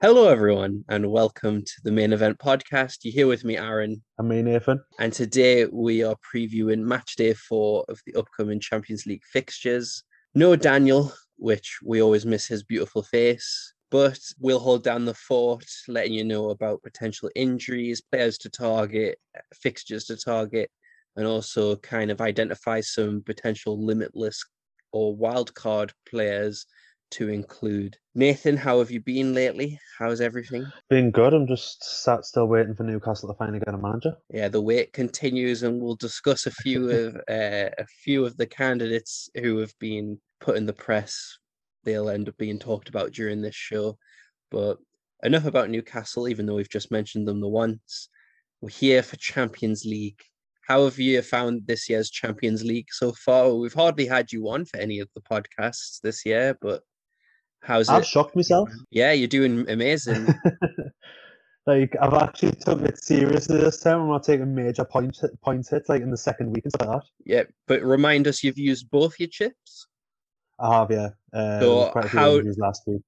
Hello, everyone, and welcome to the main event podcast. You're here with me, Aaron, And me, Nathan. and today we are previewing match day four of the upcoming Champions League fixtures. No Daniel, which we always miss his beautiful face, but we'll hold down the fort, letting you know about potential injuries, players to target, fixtures to target, and also kind of identify some potential limitless or wild card players to include. Nathan, how have you been lately? How's everything? Been good. I'm just sat still waiting for Newcastle to finally get a manager. Yeah, the wait continues, and we'll discuss a few of uh, a few of the candidates who have been put in the press. They'll end up being talked about during this show. But enough about Newcastle, even though we've just mentioned them the once. We're here for Champions League. How have you found this year's Champions League so far? We've hardly had you on for any of the podcasts this year, but how's it? I've it? shocked myself. Yeah, you're doing amazing. like I've actually took it seriously this time. I'm not taking major point point hits like in the second week and stuff like that. yeah, but remind us you've used both your chips. I have, yeah. Uh, So quite a few how- last week.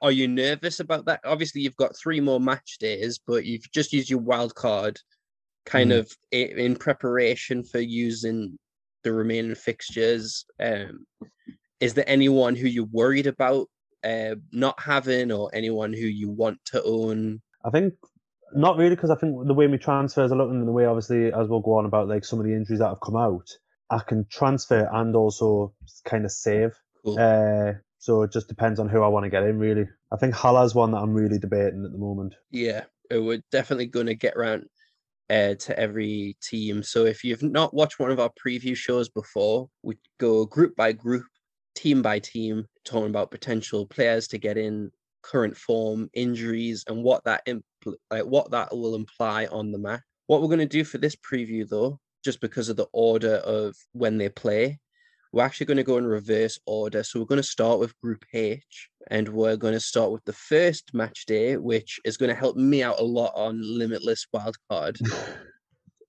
Are you nervous about that? Obviously, you've got three more match days, but you've just used your wild card kind Mhm. of in preparation for using the remaining fixtures. Um, is there anyone who you're worried about uh, not having, or anyone who you want to own? I think not really because I think the way my transfers are looking and the way obviously as we'll go on about like some of the injuries that have come out, I can transfer and also kind of save. Cool. Uh, so it just depends on who I want to get in really. I think Haller's one that I'm really debating at the moment. Yeah, uh, we're definitely going to get around uh, to every team. So if you've not watched one of our preview shows before, we go group by group, team by team, talking about potential players to get in, current form, injuries, and what that impl- like what that will imply on the match. What we're going to do for this preview, though, just because of the order of when they play, we're actually going to go in reverse order. So we're going to start with Group H, and we're going to start with the first match day, which is going to help me out a lot on Limitless Wildcard.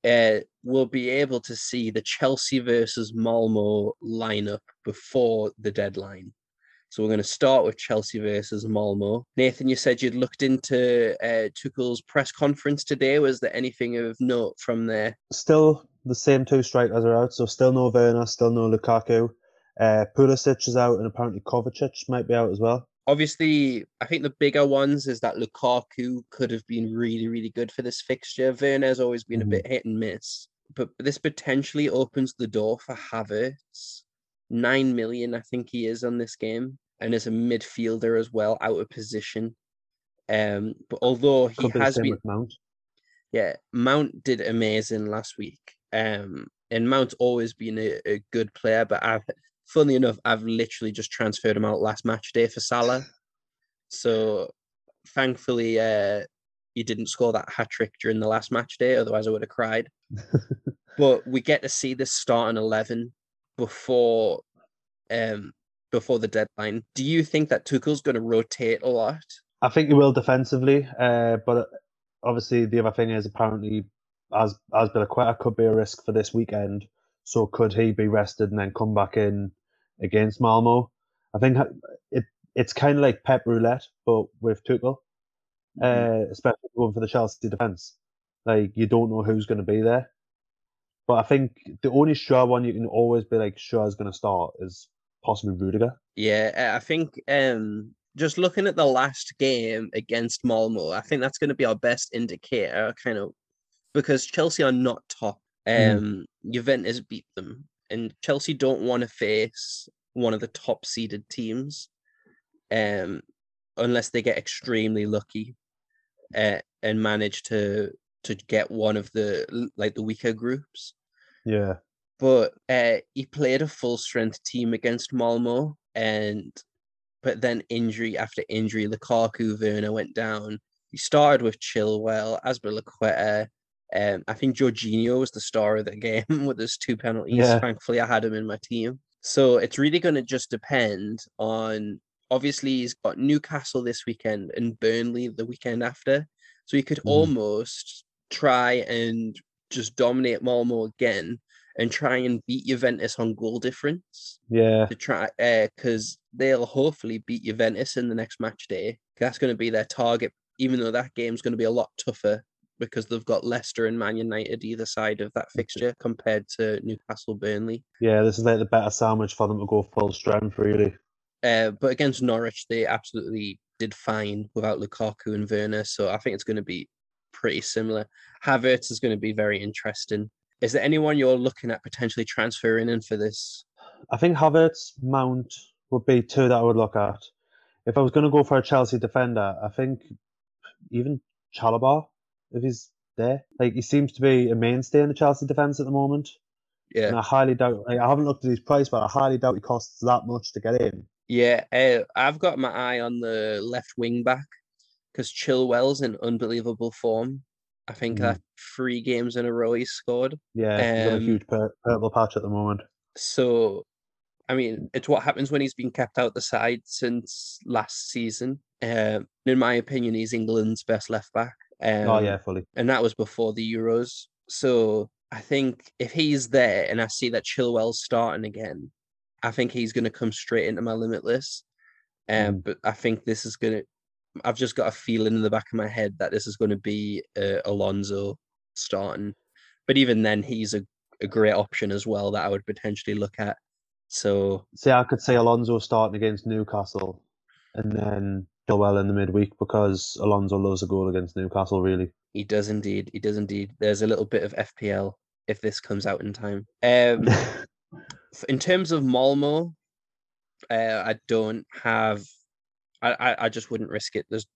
uh, we'll be able to see the Chelsea versus Malmo lineup before the deadline. So we're going to start with Chelsea versus Malmo. Nathan, you said you'd looked into uh, Tuchel's press conference today. Was there anything of note from there? Still the same two strikers are out, so still no Werner, still no Lukaku. Uh, Pulisic is out, and apparently Kovacic might be out as well. Obviously, I think the bigger ones is that Lukaku could have been really, really good for this fixture. Werner's always been a Mhm. bit hit and miss, but this potentially opens the door for Havertz. Nine million, I think he is on this game, and as a midfielder as well, out of position. Um, but although he has been, with Mount. yeah, Mount did amazing last week. Um, and Mount's always been a, a good player, but I've, funny enough, I've literally just transferred him out last match day for Salah. So thankfully, uh, he didn't score that hat trick during the last match day. Otherwise, I would have cried. but we get to see this starting eleven before, um, before the deadline. Do you think that Tuchel's going to rotate a lot? I think he will defensively, uh, but obviously the other thing is apparently as Azpilicueta could be a risk for this weekend. So could he be rested and then come back in against Malmo? I think it it's kind of like Pep roulette, but with Tuchel, uh, especially going for the Chelsea defense. Like you don't know who's going to be there. But I think the only sure one you can always be like sure is going to start is possibly Rudiger. Yeah, I think um just looking at the last game against Malmo, I think that's going to be our best indicator, kind of, because Chelsea are not top. Mm. Um, Juventus beat them, and Chelsea don't want to face one of the top seeded teams, um, unless they get extremely lucky, uh, and manage to to get one of the like the weaker groups Yeah. but uh, he played a full strength team against Malmo, and but then injury after injury, Lukaku, Werner went down. He started with Chilwell, Azpilicueta. Um, I think Jorginho was the star of the game with his two penalties. Yeah. Thankfully, I had him in my team. So it's really going to just depend on. Obviously, he's got Newcastle this weekend and Burnley the weekend after. So he could Mhm. almost try and just dominate Malmo again and try and beat Juventus on goal difference. Yeah. To try, because uh, they'll hopefully beat Juventus in the next match day. That's going to be their target, even though that game's going to be a lot tougher because they've got Leicester and Man United either side of that fixture compared to Newcastle Burnley. Yeah, this is like the better sandwich for them to go full strength, really. Uh, but against Norwich, they absolutely did fine without Lukaku and Werner, so I think it's going to be pretty similar. Havertz is going to be very interesting. Is there anyone you're looking at potentially transferring in for this? I think Havertz, Mount would be two that I would look at. If I was going to go for a Chelsea defender, I think even Chalobah if he's there. Like he seems to be a mainstay in the Chelsea defence at the moment. Yeah. And I highly doubt. Like, I haven't looked at his price, but I highly doubt he costs that much to get in. Yeah, uh, I've got my eye on the left wing back because Chilwell's in unbelievable form. I think mm. that three games in a row he scored. Yeah, he's um, got a um, huge pur- purple patch at the moment. So, I mean, it's what happens when he's been kept out the side since last season. Uh, in my opinion, he's England's best left back. Um, oh yeah, fully. And that was before the Euros. So I think if he's there and I see that Chilwell's starting again, I think he's going to come straight into my limitless. Um, mm. But I think this is going to. I've just got a feeling in the back of my head that this is going to be uh, Alonso starting. But even then, he's a, a great option as well that I would potentially look at. So, see, I could say Alonso starting against Newcastle, and then well in the midweek because Alonso loves a goal against Newcastle, really. He does indeed. He does indeed. There's a little bit of FPL if this comes out in time. Um, in terms of Malmo, uh, I don't have. I, I, I just wouldn't risk it. There's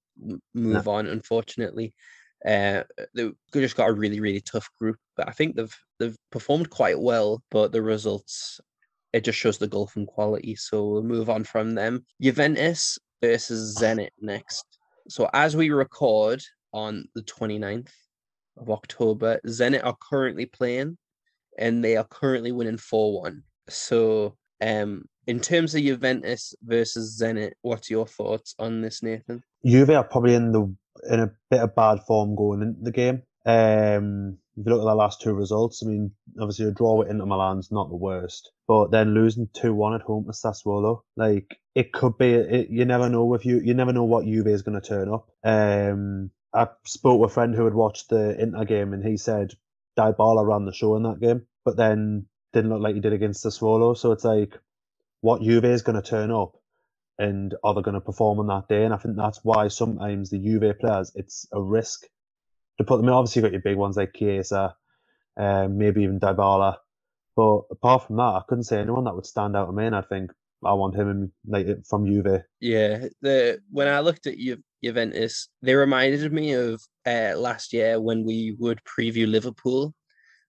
move no. on, unfortunately. Uh, they just got a really really tough group, but I think they've they've performed quite well. But the results, it just shows the golf in quality. So we'll move on from them. Juventus, versus Zenit next. So as we record on the 29th of October, Zenit are currently playing and they are currently winning 4-1. So um in terms of Juventus versus Zenit, what's your thoughts on this, Nathan? Juve are probably in the in a bit of bad form going into the game. Um, if you look at the last two results, I mean, obviously a draw with Inter Milan's not the worst, but then losing two one at home to Sassuolo, like it could be. It, you never know if you you never know what Juve is going to turn up. Um, I spoke with a friend who had watched the Inter game, and he said Dybala ran the show in that game, but then didn't look like he did against Sassuolo. So it's like, what Juve is going to turn up, and are they going to perform on that day? And I think that's why sometimes the Juve players, it's a risk to put them in. Obviously, you've got your big ones like Chiesa, um, maybe even Dybala. But apart from that, I couldn't say anyone that would stand out to me. And I think I want him in, like from Juve. Yeah, the when I looked at Ju- Juventus, they reminded me of uh, last year when we would preview Liverpool,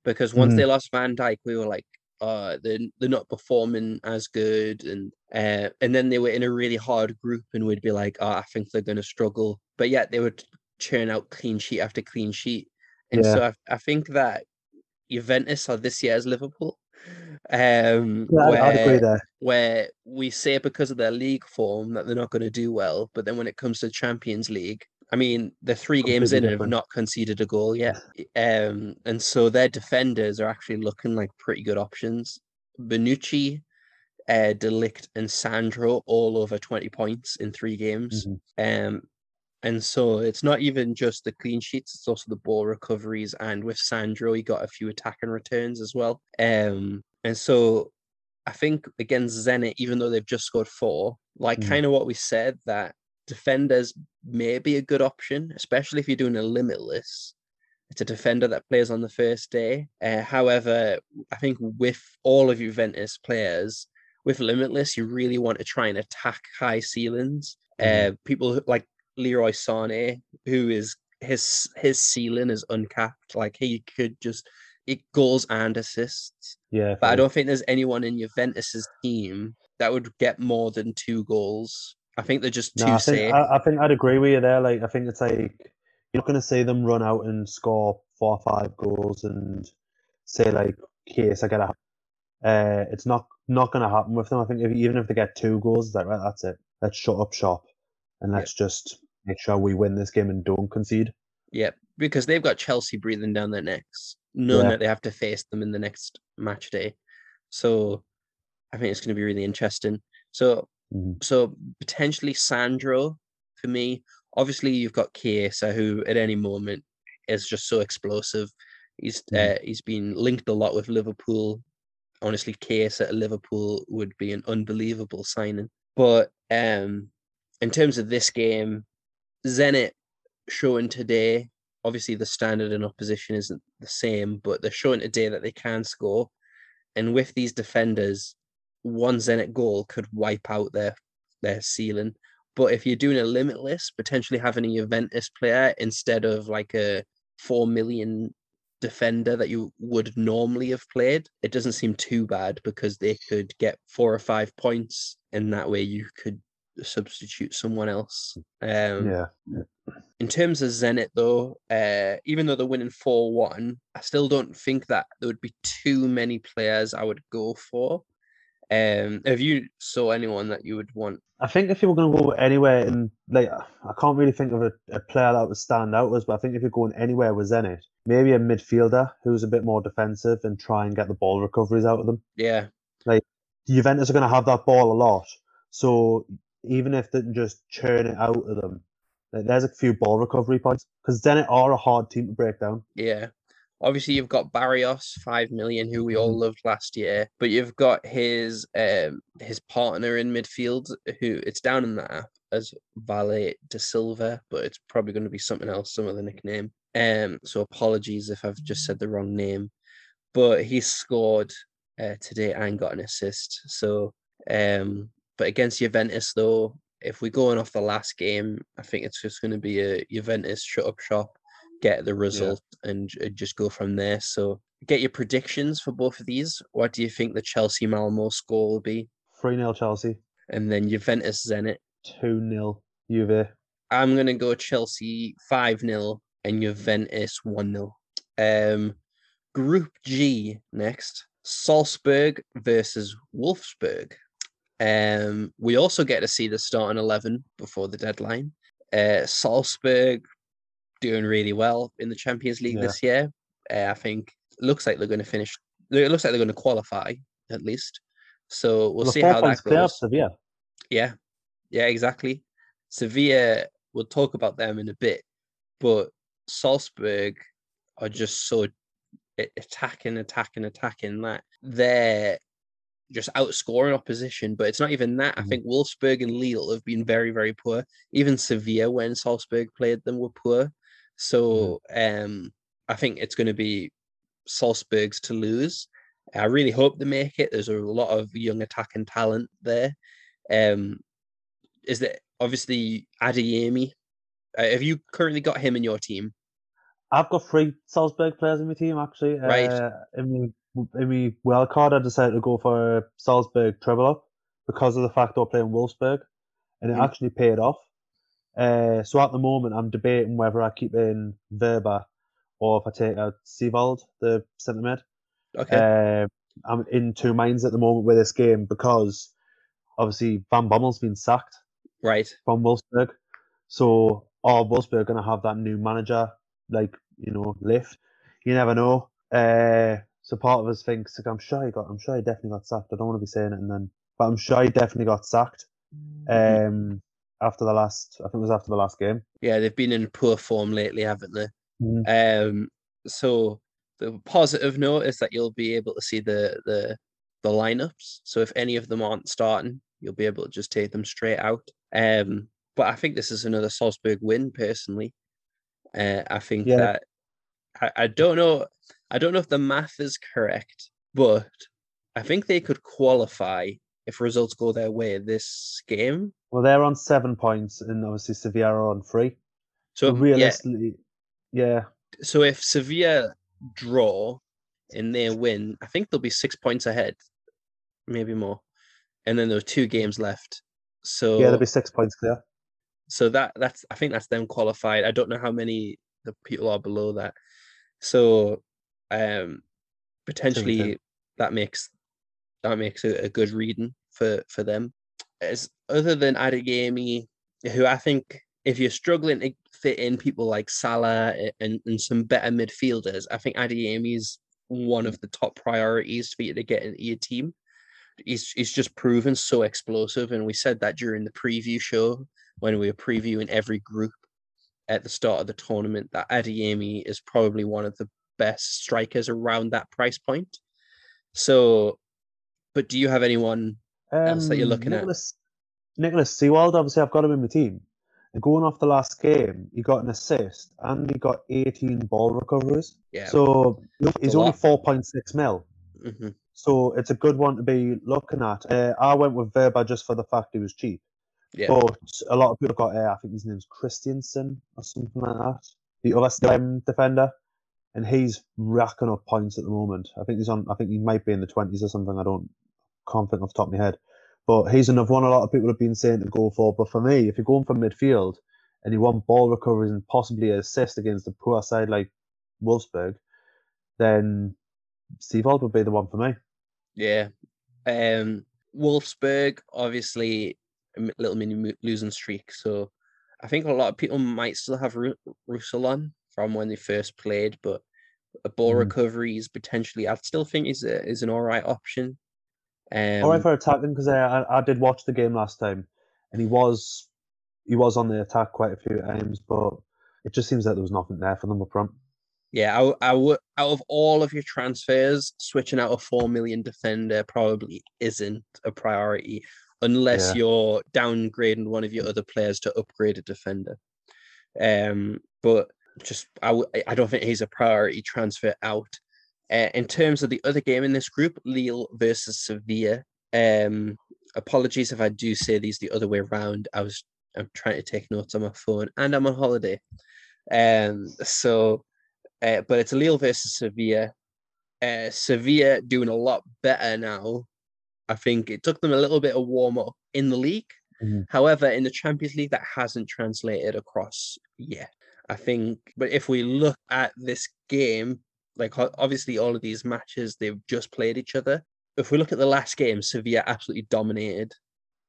because once mm. they lost Van Dijk, we were like, uh, they're they're not performing as good, and uh, and then they were in a really hard group, and we'd be like, oh, I think they're going to struggle, but yet they would churn out clean sheet after clean sheet. And yeah. so I, I think that Juventus are this year's Liverpool. Um, yeah, where, I'd agree there. Where we say because of their league form that they're not going to do well, but then when it comes to Champions League, I mean, they're three games in different. and have not conceded a goal yet. Um, and so their defenders are actually looking like pretty good options. Bonucci, uh, de Ligt, and Sandro all over 20 points in three games. Mm-hmm. Um, and so it's not even just the clean sheets, it's also the ball recoveries. And with Sandro, he got a few attacking returns as well. Um, and so I think against Zenit, even though they've just scored four, like mm. kind of what we said, that defenders may be a good option, especially if you're doing a limitless. It's a defender that plays on the first day. Uh, however, I think with all of Juventus players, with limitless, you really want to try and attack high ceilings. Mm. Uh, people like Leroy Sané, who is his his ceiling is uncapped. Like he could just it goals and assists. Yeah, but I don't think there's anyone in Juventus's team that would get more than two goals. I think they're just too no, I think, safe. I, I, think I'd agree with you there. Like I think it's like you're not going to see them run out and score four or five goals and say like, "Case I get a." Uh, it's not not going to happen with them. I think if, even if they get two goals, it's like right, that's it. Let's shut up shop and let's yeah. just make sure we win this game and don't concede. Yeah, because they've got Chelsea breathing down their necks, knowing yeah. that they have to face them in the next match day. So I think it's going to be really interesting. So Mhm. so potentially Sandro for me. Obviously, you've got Chiesa, who at any moment is just so explosive. He's Mhm. uh, he's been linked a lot with Liverpool. Honestly, Chiesa at Liverpool would be an unbelievable signing. But um, in terms of this game, Zenit showing today. Obviously, the standard in opposition isn't the same, but they're showing today that they can score. And with these defenders, one Zenit goal could wipe out their their ceiling. But if you're doing a limitless, potentially having a Juventus player instead of like a four million defender that you would normally have played, it doesn't seem too bad because they could get four or five points, and that way you could substitute someone else. Um, Yeah. in terms of Zenit, though, uh, even though they're winning 4 1, I still don't think that there would be too many players I would go for. Um, have you saw anyone that you would want? I think if you were going to go anywhere and like, I can't really think of a, a player that would stand out as, but I think if you're going anywhere with Zenit, maybe a midfielder who's a bit more defensive and try and get the ball recoveries out of them. Yeah, like Juventus are going to have that ball a lot, so even if they just churn it out of them, like, there's a few ball recovery points because Zenit are a hard team to break down. yeah. Obviously, you've got Barrios, five million, who we all loved last year, but you've got his um his partner in midfield, who it's down in the app as Valet de Silva, but it's probably going to be something else, some other nickname. Um, so apologies if I've just said the wrong name, but he scored uh, today and got an assist. So, um, but against Juventus though, if we're going off the last game, I think it's just going to be a Juventus shut up shop, get the result, and j- just go from there. So, get your predictions for both of these. What do you think the Chelsea Malmo score will be? 3 0 Chelsea, And then Juventus Zenit. 2 0 Juve. I'm gonna go Chelsea five 0 and Juventus one 0 Um, Group G next: Salzburg versus Wolfsburg. Um, we also get to see the starting eleven before the deadline. Uh, Salzburg doing really well in the Champions League Yeah. this year. Uh, I think looks like they're going to finish. It looks like they're going to qualify at least. So we'll see how that goes. Sevilla. Yeah, yeah, exactly. Sevilla, we'll talk about them in a bit, but Salzburg are just so attacking, attacking, attacking that they're just outscoring opposition. But it's not even that. I Mhm. think Wolfsburg and Lille have been very, very poor. Even Sevilla, when Salzburg played them, were poor. So um, I think it's going to be Salzburg's to lose. I really hope they make it. There's a lot of young attacking talent there. Um, is that obviously Adeyemi? Uh, have you currently got him in your team? I've got three Salzburg players in my team actually. Right. Uh, in my wild card, I decided to go for Salzburg treble up because of the fact they're playing Wolfsburg, and it Mhm. actually paid off. Uh, so at the moment, I'm debating whether I keep in Wöber or if I take out Seiwald, the centre mid. Okay. Uh, I'm in two minds at the moment with this game because obviously Van Bommel's been sacked right. from Wolfsburg. So are Wolfsburg going to have that new manager, like, you know, lift? You never know. Uh, so part of us thinks, like, I'm sure he got, I'm sure he definitely got sacked. I don't want to be saying it and then, but I'm sure he definitely got sacked. Mhm. Um, after the last, I think it was after the last game. Yeah, they've been in poor form lately, haven't they? Mhm. Um, so the positive note is that you'll be able to see the the the lineups. So if any of them aren't starting, you'll be able to just take them straight out. Um, but I think this is another Salzburg win personally. Uh, I think Yeah. that I, I don't know I don't know if the math is correct, but I think they could qualify if results go their way this game. Well, they're on seven points, and obviously Sevilla are on three. So So yeah, realistically, yeah, so if Sevilla draw and they win, I think they'll be six points ahead, maybe more. And then there are two games left. So yeah, there'll be six points clear. so that that's I think that's them qualified. I don't know how many the people are below that. So um potentially that makes that makes a, a good reading for for them. As other than Adeyemi, who I think if you're struggling to fit in people like Salah and, and some better midfielders, I think Adeyemi's one of the top priorities for you to get into your team. He's he's just proven so explosive, and we said that during the preview show when we were previewing every group at the start of the tournament that Adeyemi is probably one of the best strikers around that price point. So, but do you have anyone um, else that you're um, looking Nicholas, at? Nicholas Seiwald, obviously, I've got him in my team. And going off the last game, he got an assist and he got 18 ball recoveries. Yeah. So he's only 4.6 mil. Mm-hmm. So it's a good one to be looking at. Uh, I went with Wöber just for the fact he was cheap. Yeah. But a lot of people got, uh, I think his name's Kristensen or something like that. The other um, defender. And he's racking up points at the moment. I think he's on, I think he might be in the 20s or something. I don't, can't think off the top of my head. But he's another one a lot of people have been saying to go for. But for me, if you're going for midfield and you want ball recoveries and possibly assist against a poor side like Wolfsburg, then Steve Seiwald would be the one for me. Yeah. Um, Wolfsburg, obviously, a little mini losing streak. So I think a lot of people might still have Ru- on from when they first played, but a ball mm. recovery is potentially, I still think is a, is an all right option. Um, all right for attacking because I, I did watch the game last time, and he was he was on the attack quite a few times, but it just seems like there was nothing there for them up front. Yeah, I, I would out of all of your transfers, switching out a four million defender probably isn't a priority unless yeah. you're downgrading one of your other players to upgrade a defender. Um, but just I w- I don't think he's a priority transfer out. Uh, in terms of the other game in this group, Lille versus Sevilla. Um, apologies if I do say these the other way around. I was I'm trying to take notes on my phone and I'm on holiday. Um, so uh, but it's Lille versus Sevilla. Uh, Sevilla doing a lot better now. I think it took them a little bit of warm up in the league. Mm-hmm. However, in the Champions League, that hasn't translated across yet. I think, but if we look at this game, like obviously all of these matches they've just played each other. If we look at the last game, Sevilla absolutely dominated.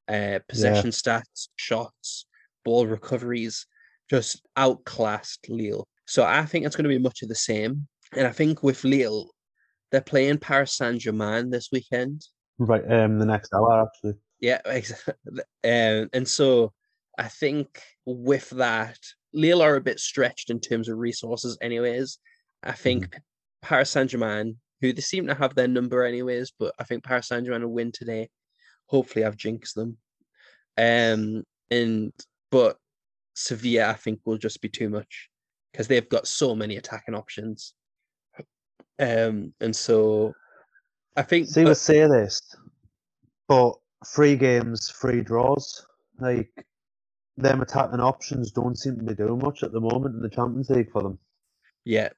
Uh, possession yeah. stats, shots, ball recoveries, just outclassed Lille. So I think it's going to be much of the same. And I think with Lille, they're playing Paris Saint Germain this weekend. Right, um, the next hour actually. Yeah, exactly. Um, and so I think with that, Lille are a bit stretched in terms of resources, anyways. I think mm-hmm. Paris Saint Germain, who they seem to have their number anyways, but I think Paris Saint Germain will win today. Hopefully, I've jinxed them. Um, and but Sevilla, I think, will just be too much because they've got so many attacking options. Um, and so I think see, we say this, but three games, three draws, like them attacking options don't seem to be doing much at the moment in the Champions League for them. Yeah,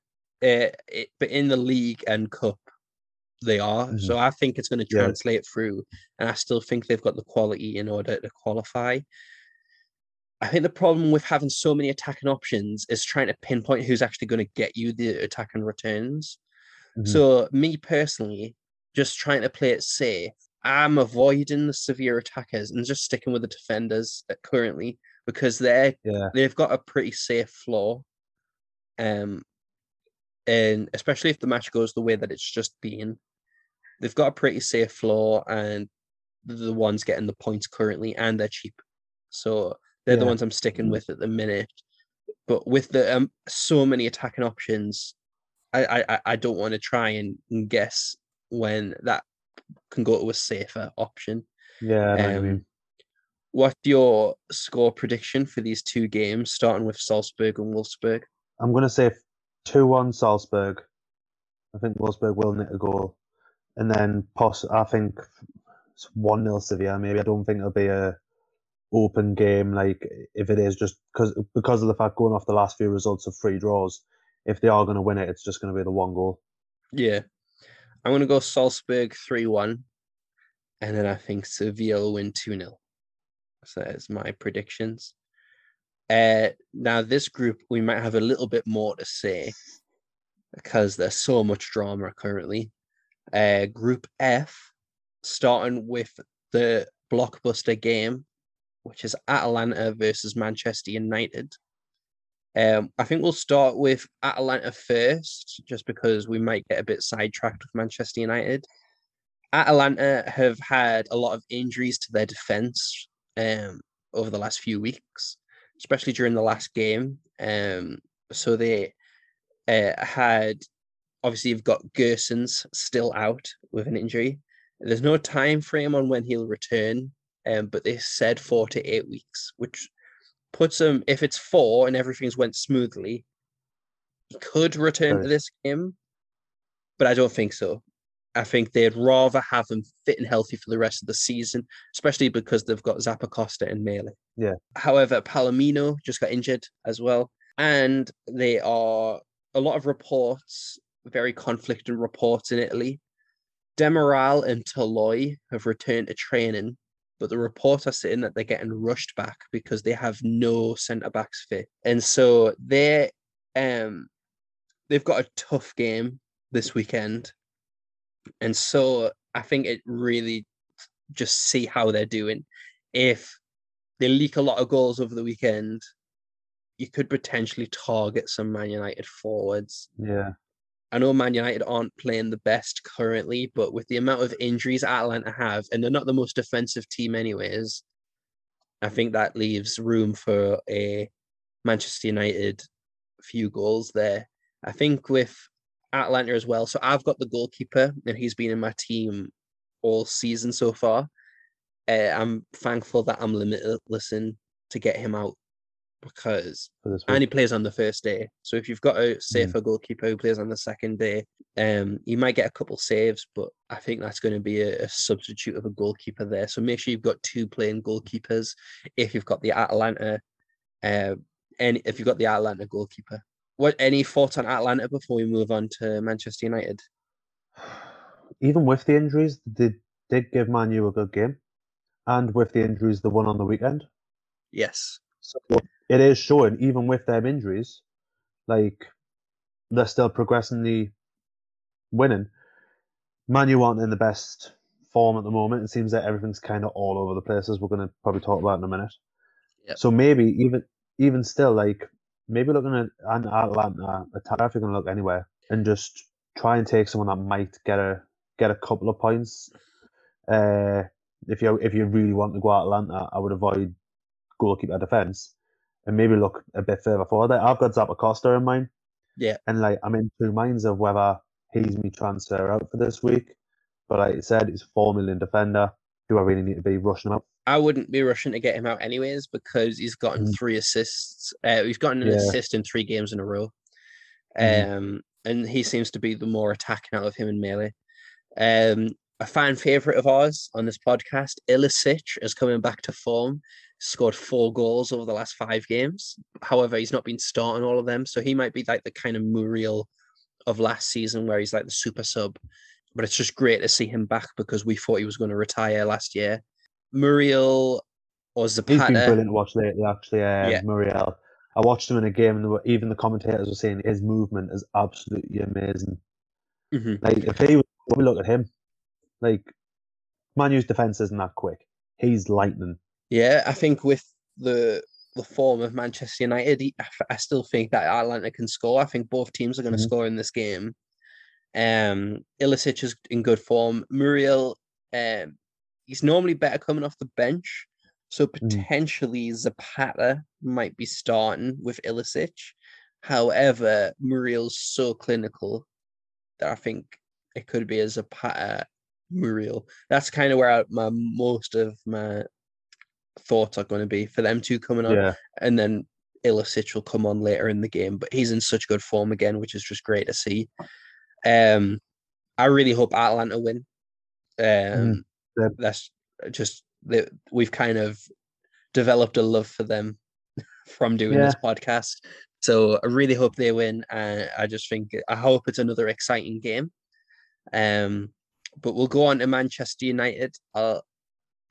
uh, it, but in the league and cup, they are. Mm-hmm. So I think it's going to translate yeah. through, and I still think they've got the quality in order to qualify. I think the problem with having so many attacking options is trying to pinpoint who's actually going to get you the attacking returns. Mm-hmm. So me personally, just trying to play it safe, I'm avoiding the severe attackers and just sticking with the defenders currently because they're yeah. they've got a pretty safe floor. Um, and especially if the match goes the way that it's just been, they've got a pretty safe floor, and the ones getting the points currently, and they're cheap, so they're yeah. the ones I'm sticking with at the minute. But with the um, so many attacking options, I I, I don't want to try and, and guess when that can go to a safer option. Yeah. Um, what's your score prediction for these two games, starting with Salzburg and Wolfsburg? I'm going to say 2 1 Salzburg. I think Wolfsburg will nick a goal. And then poss- I think 1 0 Sevilla, maybe. I don't think it'll be a open game like if it is just because because of the fact going off the last few results of free draws if they are going to win it it's just going to be the one goal yeah i'm going to go salzburg 3-1 and then i think sevilla will win 2-0 so that's my predictions uh, now, this group, we might have a little bit more to say because there's so much drama currently. Uh, group F, starting with the blockbuster game, which is Atalanta versus Manchester United. Um, I think we'll start with Atalanta first, just because we might get a bit sidetracked with Manchester United. Atalanta have had a lot of injuries to their defense um, over the last few weeks, especially during the last game. Um, so they uh, had obviously you've got Gosens still out with an injury. There's no time frame on when he'll return, um, but they said four to eight weeks, which puts him if it's four and everything's went smoothly, he could return to this game, but I don't think so. I think they'd rather have him fit and healthy for the rest of the season, especially because they've got Zappacosta and Maehle. Yeah. However, Palomino just got injured as well. And they are a lot of reports, very conflicting reports in Italy. Demiral and Toloi have returned to training, but the reports are saying that they're getting rushed back because they have no centre backs fit. And so they um they've got a tough game this weekend. And so I think it really just see how they're doing. If they leak a lot of goals over the weekend, you could potentially target some Man United forwards. Yeah. I know Man United aren't playing the best currently, but with the amount of injuries Atalanta have, and they're not the most defensive team, anyways, I think that leaves room for a Manchester United few goals there. I think with Atalanta as well. So I've got the goalkeeper, and he's been in my team all season so far. Uh, I'm thankful that I'm limitless in to get him out because and he plays on the first day. So if you've got a safer mm. goalkeeper who plays on the second day, um, you might get a couple saves, but I think that's going to be a, a, substitute of a goalkeeper there. So make sure you've got two playing goalkeepers if you've got the Atlanta, uh, and if you've got the Atalanta goalkeeper. What any thoughts on Atlanta before we move on to Manchester United? Even with the injuries, they did give Manu a good game, and with the injuries, the one on the weekend. Yes. So it is showing, even with them injuries, like they're still progressively winning. Manu aren't in the best form at the moment. It seems that everything's kind of all over the place, as we're going to probably talk about in a minute. Yep. So maybe even even still, like maybe looking at an Atlanta attack if you're going to look anywhere, and just try and take someone that might get a get a couple of points. Uh, if you if you really want to go Atlanta, I would avoid goalkeeper defense and maybe look a bit further forward. I've got Zappacosta in mind. Yeah. And like I'm in two minds of whether he's me transfer out for this week. But like I said, he's a four million defender. Do I really need to be rushing him out? I wouldn't be rushing to get him out anyways because he's gotten mm. three assists. Uh, he's gotten an yeah. assist in three games in a row. Mm. Um, and he seems to be the more attacking out of him and Maehle. Um, a fan favorite of ours on this podcast, Ilicic, is coming back to form scored four goals over the last five games. However, he's not been starting all of them, so he might be like the kind of Muriel of last season where he's like the super sub. But it's just great to see him back because we thought he was going to retire last year. Muriel or Zapata. He's been brilliant to watch lately, actually. Uh, yeah. Muriel. I watched him in a game, and even the commentators were saying his movement is absolutely amazing. Mm-hmm. Like if he, when we look at him, like Manu's defense isn't that quick. He's lightning. Yeah, I think with the the form of Manchester United, I still think that Atlanta can score. I think both teams are going to mm-hmm. score in this game. Um, Ilicic is in good form. Muriel, um, he's normally better coming off the bench, so mm. potentially mm. Zapata might be starting with Ilicic. However, Muriel's so clinical that I think it could be a Zapata Muriel. That's kind of where I, my most of my thoughts are going to be for them two coming on, yeah. and then Ilicic will come on later in the game. But he's in such good form again, which is just great to see. Um, I really hope Atlanta win. Um, mm, yeah. that's just that we've kind of developed a love for them from doing yeah. this podcast. So I really hope they win. And I just think I hope it's another exciting game. Um, but we'll go on to Manchester United. I'll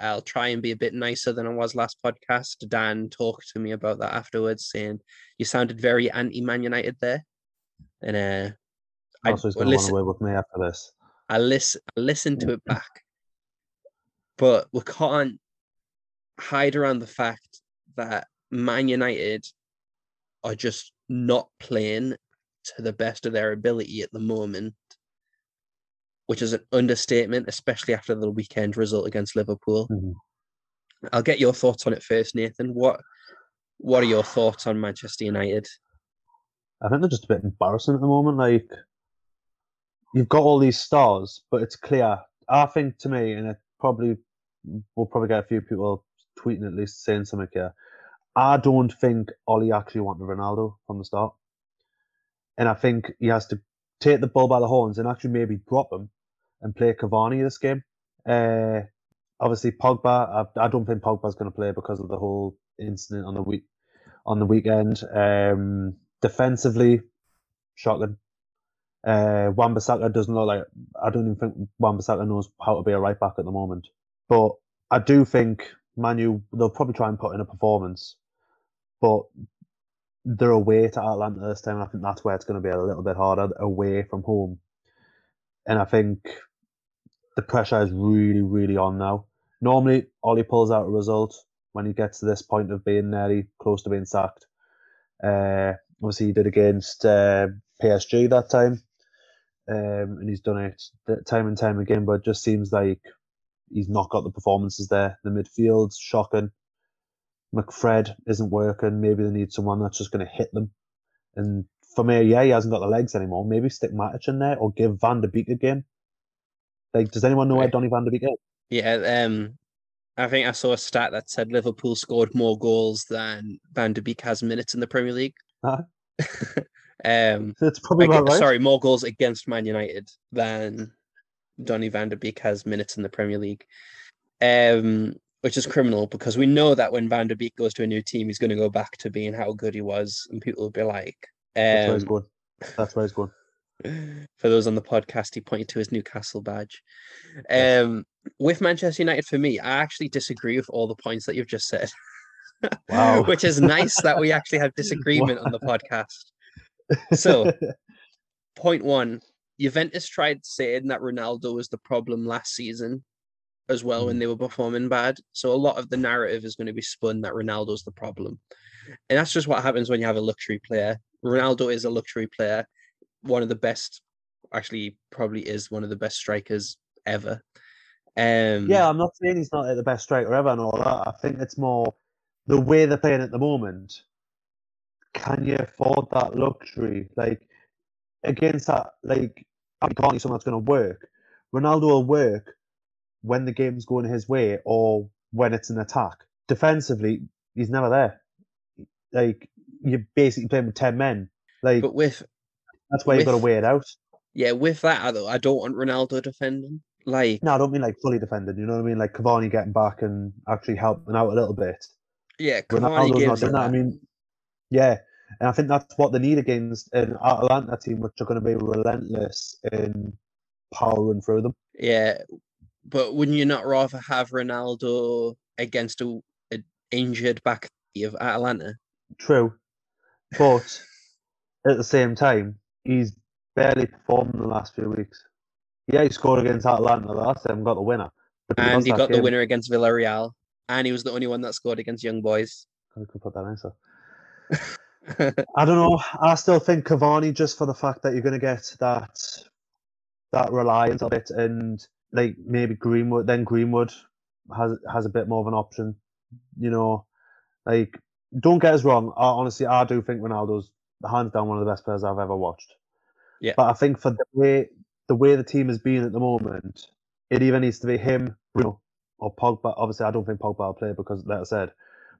I'll try and be a bit nicer than I was last podcast. Dan talked to me about that afterwards, saying you sounded very anti-Man United there, and uh, I going to listen, away with me after this. I listen, I listened to it back, but we can't hide around the fact that Man United are just not playing to the best of their ability at the moment, which is an understatement, especially after the weekend result against Liverpool. Mhm. I'll get your thoughts on it first, Nathan. What what are your thoughts on Manchester United? I think they're just a bit embarrassing at the moment. Like you've got all these stars, but it's clear. I think to me, and it probably we'll probably get a few people tweeting at least saying something here. I don't think Ole actually wanted Ronaldo from the start, and I think he has to take the ball by the horns and actually maybe drop him and play Cavani this game. Uh, obviously, Pogba. I, I don't think Pogba's going to play because of the whole incident on the week on the weekend. Um, defensively, shocking. Uh, Wan-Bissaka doesn't look like. I don't even think Wan-Bissaka knows how to be a right back at the moment. But I do think Manu they'll probably try and put in a performance, but they're away to Atlanta this time. And I think that's where it's going to be a little bit harder away from home. And I think the pressure is really, really on now. Normally, Ole pulls out a result when he gets to this point of being nearly close to being sacked. Uh, obviously, he did against uh, PSG that time, um, and he's done it time and time again. But it just seems like he's not got the performances there. The midfield's shocking. McFred isn't working. Maybe they need someone that's just going to hit them. And for me, yeah, he hasn't got the legs anymore. Maybe stick Matic in there or give Van de Beek a game. Like, does anyone know where Donny Van de Beek is? Yeah, um, I think I saw a stat that said Liverpool scored more goals than Van de Beek has minutes in the Premier League. Huh? um, It's probably about right. sorry, more goals against Man United than Donny Van de Beek has minutes in the Premier League. Um, which is criminal because we know that when Van de Beek goes to a new team, he's going to go back to being how good he was, and people will be like, That's where he's um, going. That's where he's going. For those on the podcast, he pointed to his Newcastle badge. Um, with Manchester United, for me, I actually disagree with all the points that you've just said. Wow. Which is nice that we actually have disagreement on the podcast. So- Point one Juventus tried saying that Ronaldo was the problem last season as well when they were performing bad. So a lot of the narrative is going to be spun that Ronaldo's the problem. And that's just what happens when you have a luxury player. Ronaldo is a luxury player, one of the best, actually, probably is one of the best strikers ever. Um, Yeah, I'm not saying he's not the best striker ever and all that. I think it's more the way they're playing at the moment. Can you afford that luxury? Like against that, like I'm calling someone that's going to work. Ronaldo will work when the game's going his way or when it's an attack. Defensively, he's never there. Like you're basically playing with ten men. Like but with that's why you've got to with- weigh it out. yeah, with that though, I don't want Ronaldo defending. Like, No, I don't mean like fully defending. You know what I mean? Like Cavani getting back and actually helping out a little bit. yeah, Cavani Ronaldo's not doing that. I mean, yeah, and I think that's what they need against an Atalanta team, which are going to be relentless in powering through them. Yeah, but wouldn't you not rather have Ronaldo against a, a injured back of Atalanta? True, but at the same time, he's barely performed in the last few weeks. Yeah, he scored against Atalanta last time, and got the winner. And he got the winner against Villarreal, and he was the only one that scored against Young Boys. I could put that answer. I don't know. I still think Cavani just for the fact that you're going to get that that reliance of it, and like maybe Greenwood. Then Greenwood has has a bit more of an option. You know, like don't get us wrong. I, honestly, I do think Ronaldo's hands down one of the best players I've ever watched. Yeah. But I think for the way the way the team has been at the moment, it either needs to be him, Bruno, or Pogba. Obviously, I don't think Pogba will play because, like I said,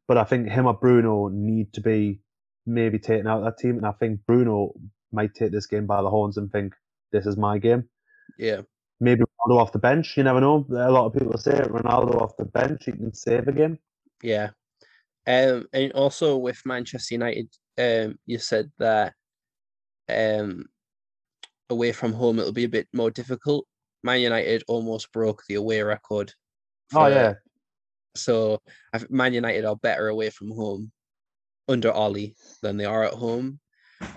but I think him or Bruno need to be maybe taken out of that team, and I think Bruno might take this game by the horns and think this is my game. yeah, Maybe Ronaldo off the bench. You never know. A lot of people say Ronaldo off the bench, he can save a game. yeah. Um, and also with Manchester United, um, you said that um, away from home it'll be a bit more difficult. Man United almost broke the away record. Oh yeah, So I Man United are better away from home under Ole than they are at home.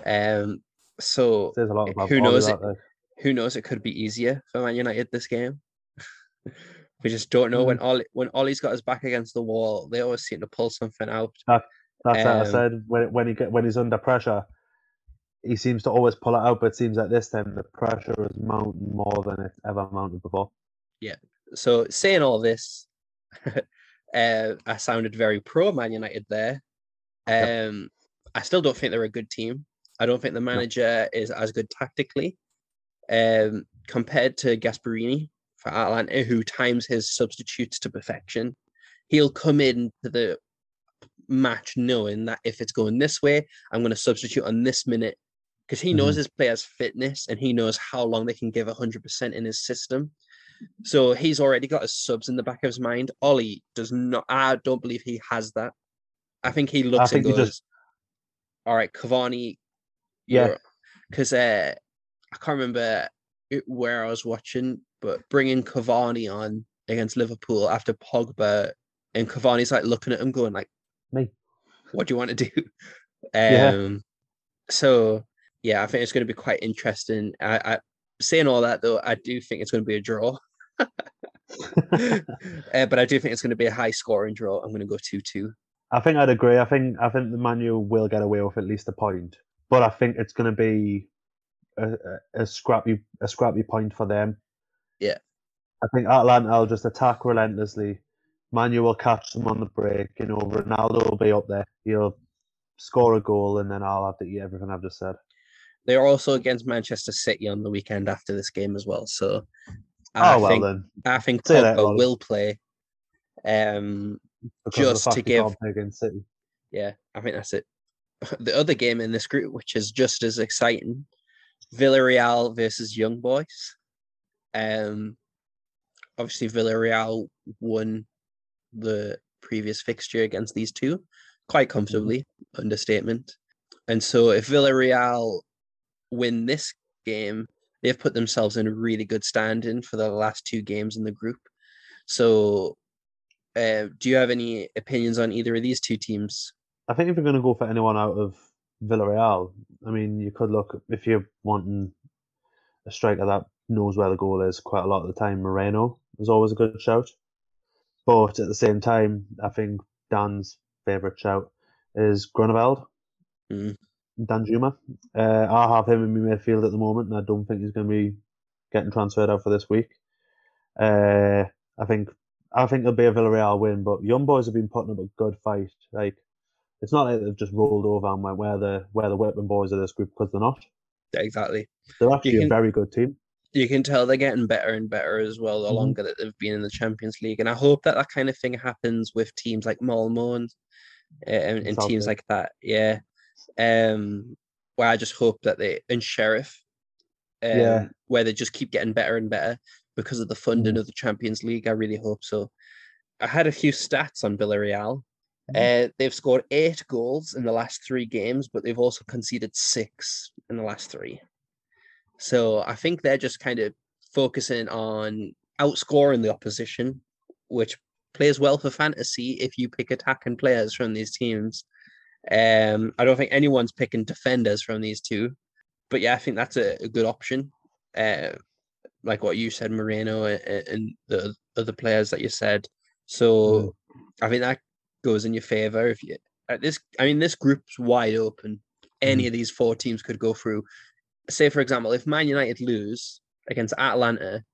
Um, so says a lot about who knows it- who knows? It could be easier for Man United this game. we just don't know Mm. when Ole when Ole's got his back against the wall. They always seem to pull something out. That's what I Um, said. When when he get when he's under pressure, he seems to always pull it out. But it seems like this time the pressure is mounting more than it's ever mounted before. Yeah. So saying all this, uh, I sounded very pro Man United there. Um, I still don't think they're a good team. I don't think the manager is as good tactically um, compared to Gasperini for Atlanta, who times his substitutes to perfection. He'll come into the match knowing that if it's going this way, I'm going to substitute on this minute because he knows Mhm. his players' fitness and he knows how long they can give 100% in his system. So he's already got his subs in the back of his mind. Ole does not, I don't believe he has that. I think he looks think he goes, just- all right, Cavani, Yeah. because uh, I can't remember where I was watching, but bringing Cavani on against Liverpool after Pogba, and Cavani's like looking at him, going like, Me. "What do you want to do?" Yeah. Um, so yeah, I think it's going to be quite interesting. I, I saying all that though, I do think it's going to be a draw. uh, but I do think it's going to be a high scoring draw. I'm going to go two-two. I think I'd agree. I think I think the Man U will get away with at least a point, but I think it's going to be a, a, a scrappy a scrappy point for them. Yeah. I think Atalanta will just attack relentlessly. Man U will catch them on the break. You know, Ronaldo will be up there. He'll score a goal, and then I'll have to eat everything I've just said. They're also against Manchester City on the weekend after this game as well. So I oh well think then, I think Pogba will play. Um, because just to give- against City. yeah, I think that's it. The other game in this group, which is just as exciting, Villarreal versus Young Boys. Um, obviously Villarreal won the previous fixture against these two quite comfortably, understatement. And so if Villarreal win this game, they've put themselves in a really good standing for the last two games in the group. So, uh, do you have any opinions on either of these two teams? I think if you're going to go for anyone out of Villarreal, I mean, you could look if you're wanting a striker that knows where the goal is quite a lot of the time. Moreno is always a good shout, but at the same time, I think Dan's favourite shout is Grunewald, Mm. Danjuma. Uh, I have him in my midfield at the moment, and I don't think he's going to be getting transferred out for this week. Uh, I think I think it'll be a Villarreal win, but Young Boys have been putting up a good fight. Like it's not like they've just rolled over and went where the where the Whitman boys of this group because they're not. Exactly. They're actually can- a very good team. You can tell they're getting better and better as well the Mhm. longer that they've been in the Champions League. And I hope that that kind of thing happens with teams like Malmo and, uh, and, and teams Celtic. like that. Yeah. Um, where I just hope that they, and Sheriff, um, Yeah. where they just keep getting better and better because of the funding Mhm. of the Champions League. I really hope so. I had a few stats on Villarreal. Mhm. Uh, they've scored eight goals in the last three games, but they've also conceded six in the last three. So I think they're just kind of focusing on outscoring the opposition, which plays well for fantasy if you pick attacking players from these teams. Um, I don't think anyone's picking defenders from these two, but yeah, I think that's a, a good option. Uh, like what you said, Moreno and, and the other players that you said. So I think that goes in your favor. If you at this, I mean, this group's wide open. Any of these four teams could go through. Say, for example, if Man United lose against Atalanta,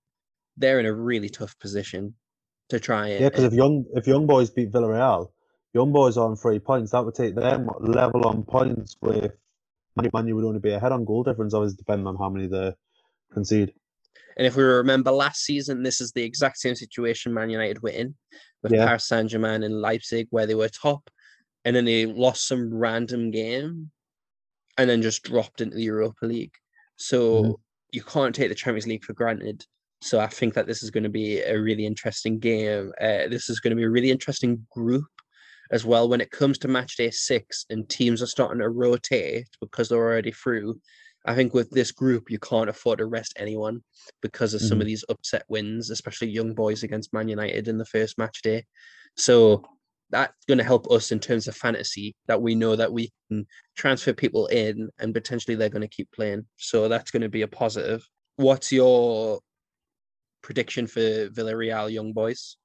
they're in a really tough position to try and Yeah, because if young if young boys beat Villarreal, young boys are on three points. That would take them level on points with Man Man U would only be ahead on goal difference, always depending on how many they concede. And if we remember last season, this is the exact same situation Man United were in with Yeah. Paris Saint Germain and Leipzig, where they were top, and then they lost some random game, and then just dropped into the Europa League. So Mhm. you can't take the Champions League for granted. So I think that this is going to be a really interesting game. Uh, this is going to be a really interesting group as well when it comes to match day six and teams are starting to rotate because they're already through. I think with this group, you can't afford to rest anyone because of some of these upset wins, especially young boys against Man United in the first match day. So that's going to help us in terms of fantasy that we know that we can transfer people in and potentially they're going to keep playing. So that's going to be a positive. What's your prediction for Villarreal young boys?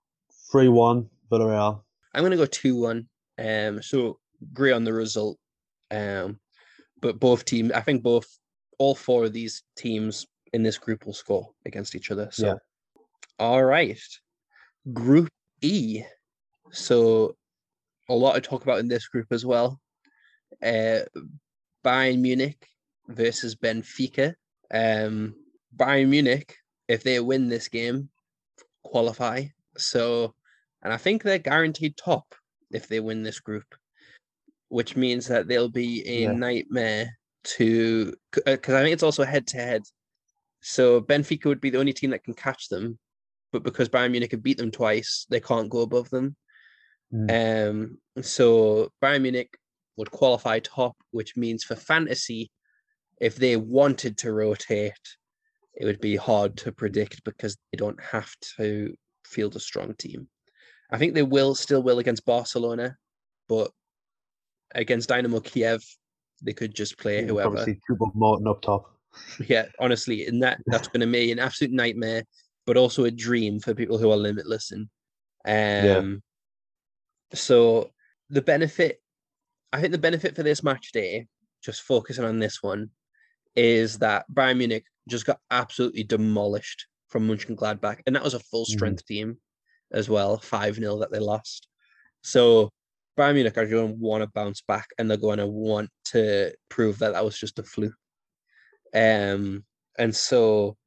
Three one Villarreal. I'm going to go 2 1. Um, so agree on the result. Um, but both teams, I think both, all four of these teams in this group will score against each other. So, Yeah. all right, Group E. So, a lot to talk about in this group as well. Uh, Bayern Munich versus Benfica. Um, Bayern Munich, if they win this game, qualify. So, and I think they're guaranteed top if they win this group, which means that they'll be a Yeah. nightmare to because I think it's also head to head. So Benfica would be the only team that can catch them, but because Bayern Munich have beat them twice, they can't go above them. Um, so Bayern Munich would qualify top, which means for fantasy, if they wanted to rotate, it would be hard to predict because they don't have to field a strong team. I think they will still will against Barcelona, but against Dynamo Kiev, they could just play You'll whoever. see Choupo-Moting up top. Yeah, honestly, and that that's going to be an absolute nightmare, but also a dream for people who are limitless. And um, so the benefit, I think the benefit for this match day, just focusing on this one, is that Bayern Munich just got absolutely demolished from Mönchengladbach, and that was a full strength team as well, five 0 that they lost. So Bayern Munich are going to want to bounce back, and they're going to want to prove that that was just a fluke. Um, and so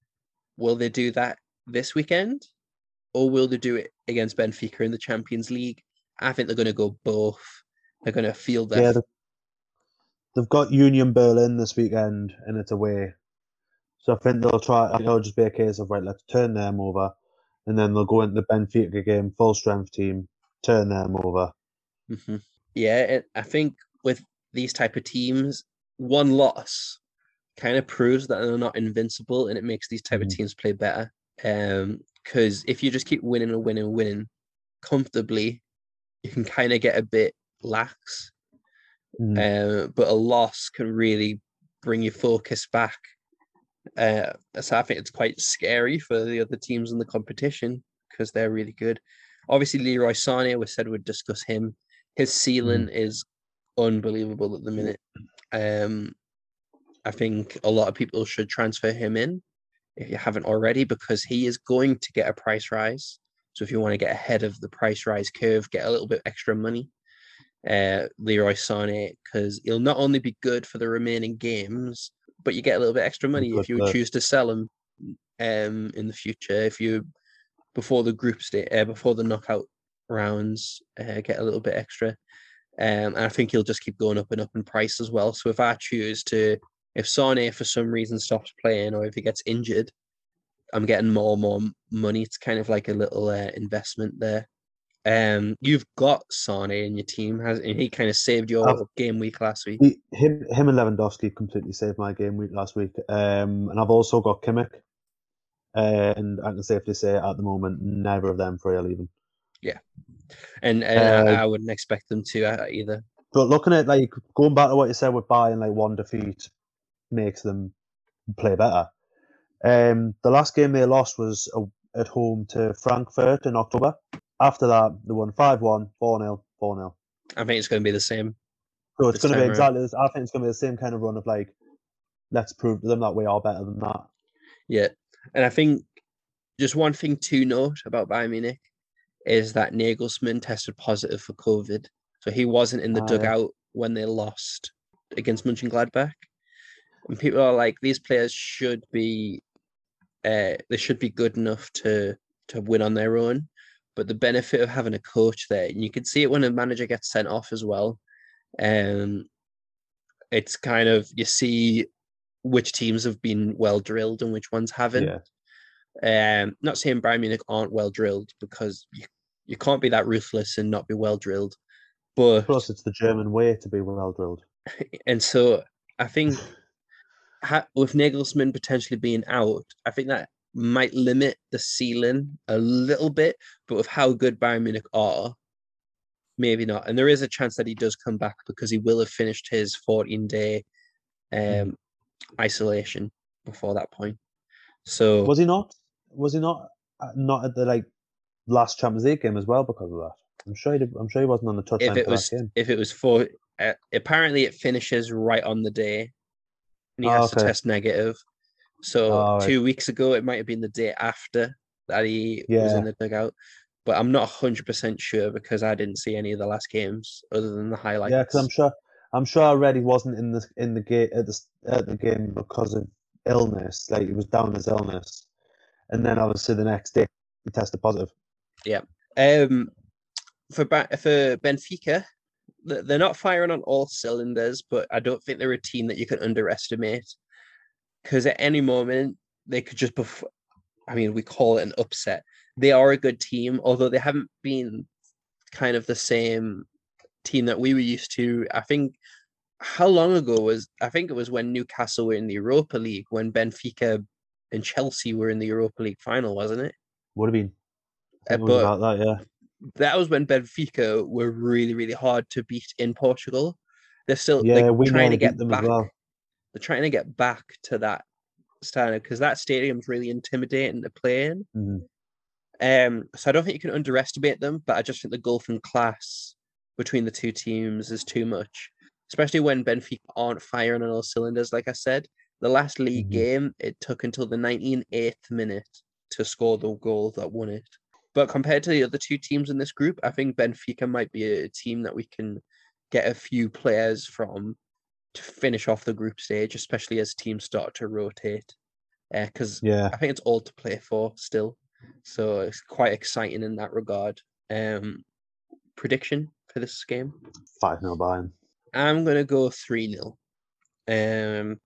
will they do that this weekend, or will they do it against Benfica in the Champions League? I think they're going to go both. They're going to feel their Yeah, they- they've got Union Berlin this weekend, and it's away. So I think they'll try. It'll just be a case of right, let's turn them over, and then they'll go into the Benfica game, full strength team, turn them over. hmm Yeah, it, I think with these type of teams, one loss kind of proves that they're not invincible, and it makes these type of Mhm. teams play better. Um, because if you just keep winning and winning and winning comfortably, you can kind of get a bit lax. Mm. Uh, but a loss can really bring your focus back. Uh, so I think it's quite scary for the other teams in the competition because they're really good. Obviously, Leroy Sane, we said we'd discuss him. His ceiling is unbelievable at the minute. Um, I think a lot of people should transfer him in if you haven't already because he is going to get a price rise. So if you want to get ahead of the price rise curve, get a little bit extra money uh, Leroy Sané because he'll not only be good for the remaining games, but you get a little bit extra money if you choose to sell him um, in the future. If you before the group stage, uh, before the knockout rounds, uh, get a little bit extra. Um, and I think he'll just keep going up and up in price as well. So if I choose to, if Sane for some reason stops playing or if he gets injured, I'm getting more and more money. It's kind of like a little uh, investment there. Um, you've got Sane in your team, has and he kind of saved your I've- game week last week. He, him, him and Lewandowski completely saved my game week last week. Um, and I've also got Kimmich. Uh, and I can safely say at the moment, neither of them frail even. And, and I, Uh, I wouldn't expect them to uh, either. But looking at like going back to what you said with buying like one defeat makes them play better. Um, the last game they lost was uh, at home to Frankfurt in October. After that, they won 5 1, 4 0, 4 0. I think it's going to be the same. So it's going to be around. exactly this. I think it's going to be the same kind of run of like, let's prove to them that we are better than that. Yeah. And I think just one thing to note about Bayern Munich is that Nagelsmann tested positive for COVID. So he wasn't in the yeah. dugout when they lost against Mönchengladbach. And people are like, these players should be uh they should be good enough to to win on their own. But the benefit of having a coach there, and you can see it when a manager gets sent off as well. Um it's kind of you see which teams have been well drilled and which ones haven't. Yeah. Um, not saying Bayern Munich aren't well drilled because you, you can't be that ruthless and not be well drilled. But Plus, it's the German way to be well drilled. and so I think ha- with Nagelsmann potentially being out, I think that might limit the ceiling a little bit. But with how good Bayern Munich are, maybe not. And there is a chance that he does come back because he will have finished his 14 day um, isolation before that point. So Was he not? Was he not? uh, Not at the like last Champions League game as well because of that. I'm sure he did, I'm sure he wasn't on the touchline if it was if it was for uh, apparently it finishes right on the day and he Oh, has to test negative so Oh, right. two weeks ago it might have been the day after that he was in the dugout but i'm not 100% sure because i didn't see any of the last games other than the highlights yeah, because I'm sure I'm sure I read he wasn't in the in the game at the at the game because of illness. Like he was down as illness, and then obviously the next day he tested positive. Yeah. Um for Ba- for benfica they're not firing on all cylinders but i don't think they're a team that you can underestimate because at any moment they could just bef- i mean we call it an upset they are a good team although they haven't been kind of the same team that we were used to i think how long ago was i think it was when newcastle were in the europa league when benfica and chelsea were in the europa league final wasn't it Would have been. Uh, think it was but- about that, yeah. That was when benfica were really really hard to beat in portugal they're still Yeah, they're trying to get back well. they're trying to get back to that standard because that stadium's really intimidating to play in. Mhm. Um, so I don't think you can underestimate them, but I just think the gulf in class between the two teams is too much, especially when Benfica aren't firing on all cylinders. Like I said, the last league Mhm. game it took until the 98th minute to score the goal that won it. But compared to the other two teams in this group, I think Benfica might be a team that we can get a few players from to finish off the group stage, especially as teams start to rotate. Because Yeah. I think it's all to play for still. So it's quite exciting in that regard. Um, prediction for this game? 5 0 Bayern. I'm gonna go 3 0. Um,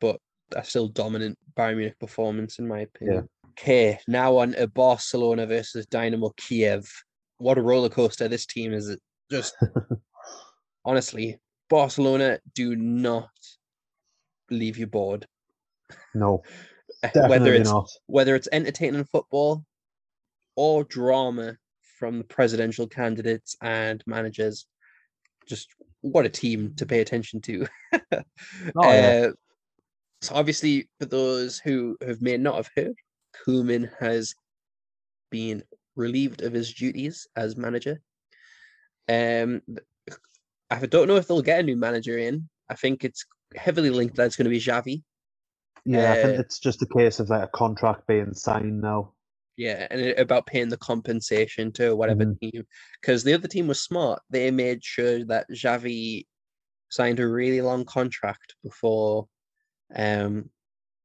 but a still dominant Bayern Munich performance in my opinion. Okay, now on to Barcelona versus Dynamo Kiev. What a roller coaster this team is! Just honestly, Barcelona do not leave you bored. No, Whether it's not. whether it's entertaining football or drama from the presidential candidates and managers. Just what a team to pay attention to. Oh, yeah. Uh, so obviously, for those who have may not have heard, Koeman has been relieved of his duties as manager. Um, I don't know if they'll get a new manager in. I think it's heavily linked that it's going to be Xavi. Yeah, I think uh, it's just a case of like a contract being signed now. Yeah, and it- about paying the compensation to whatever Mhm. team, because the other team was smart. They made sure that Xavi signed a really long contract before um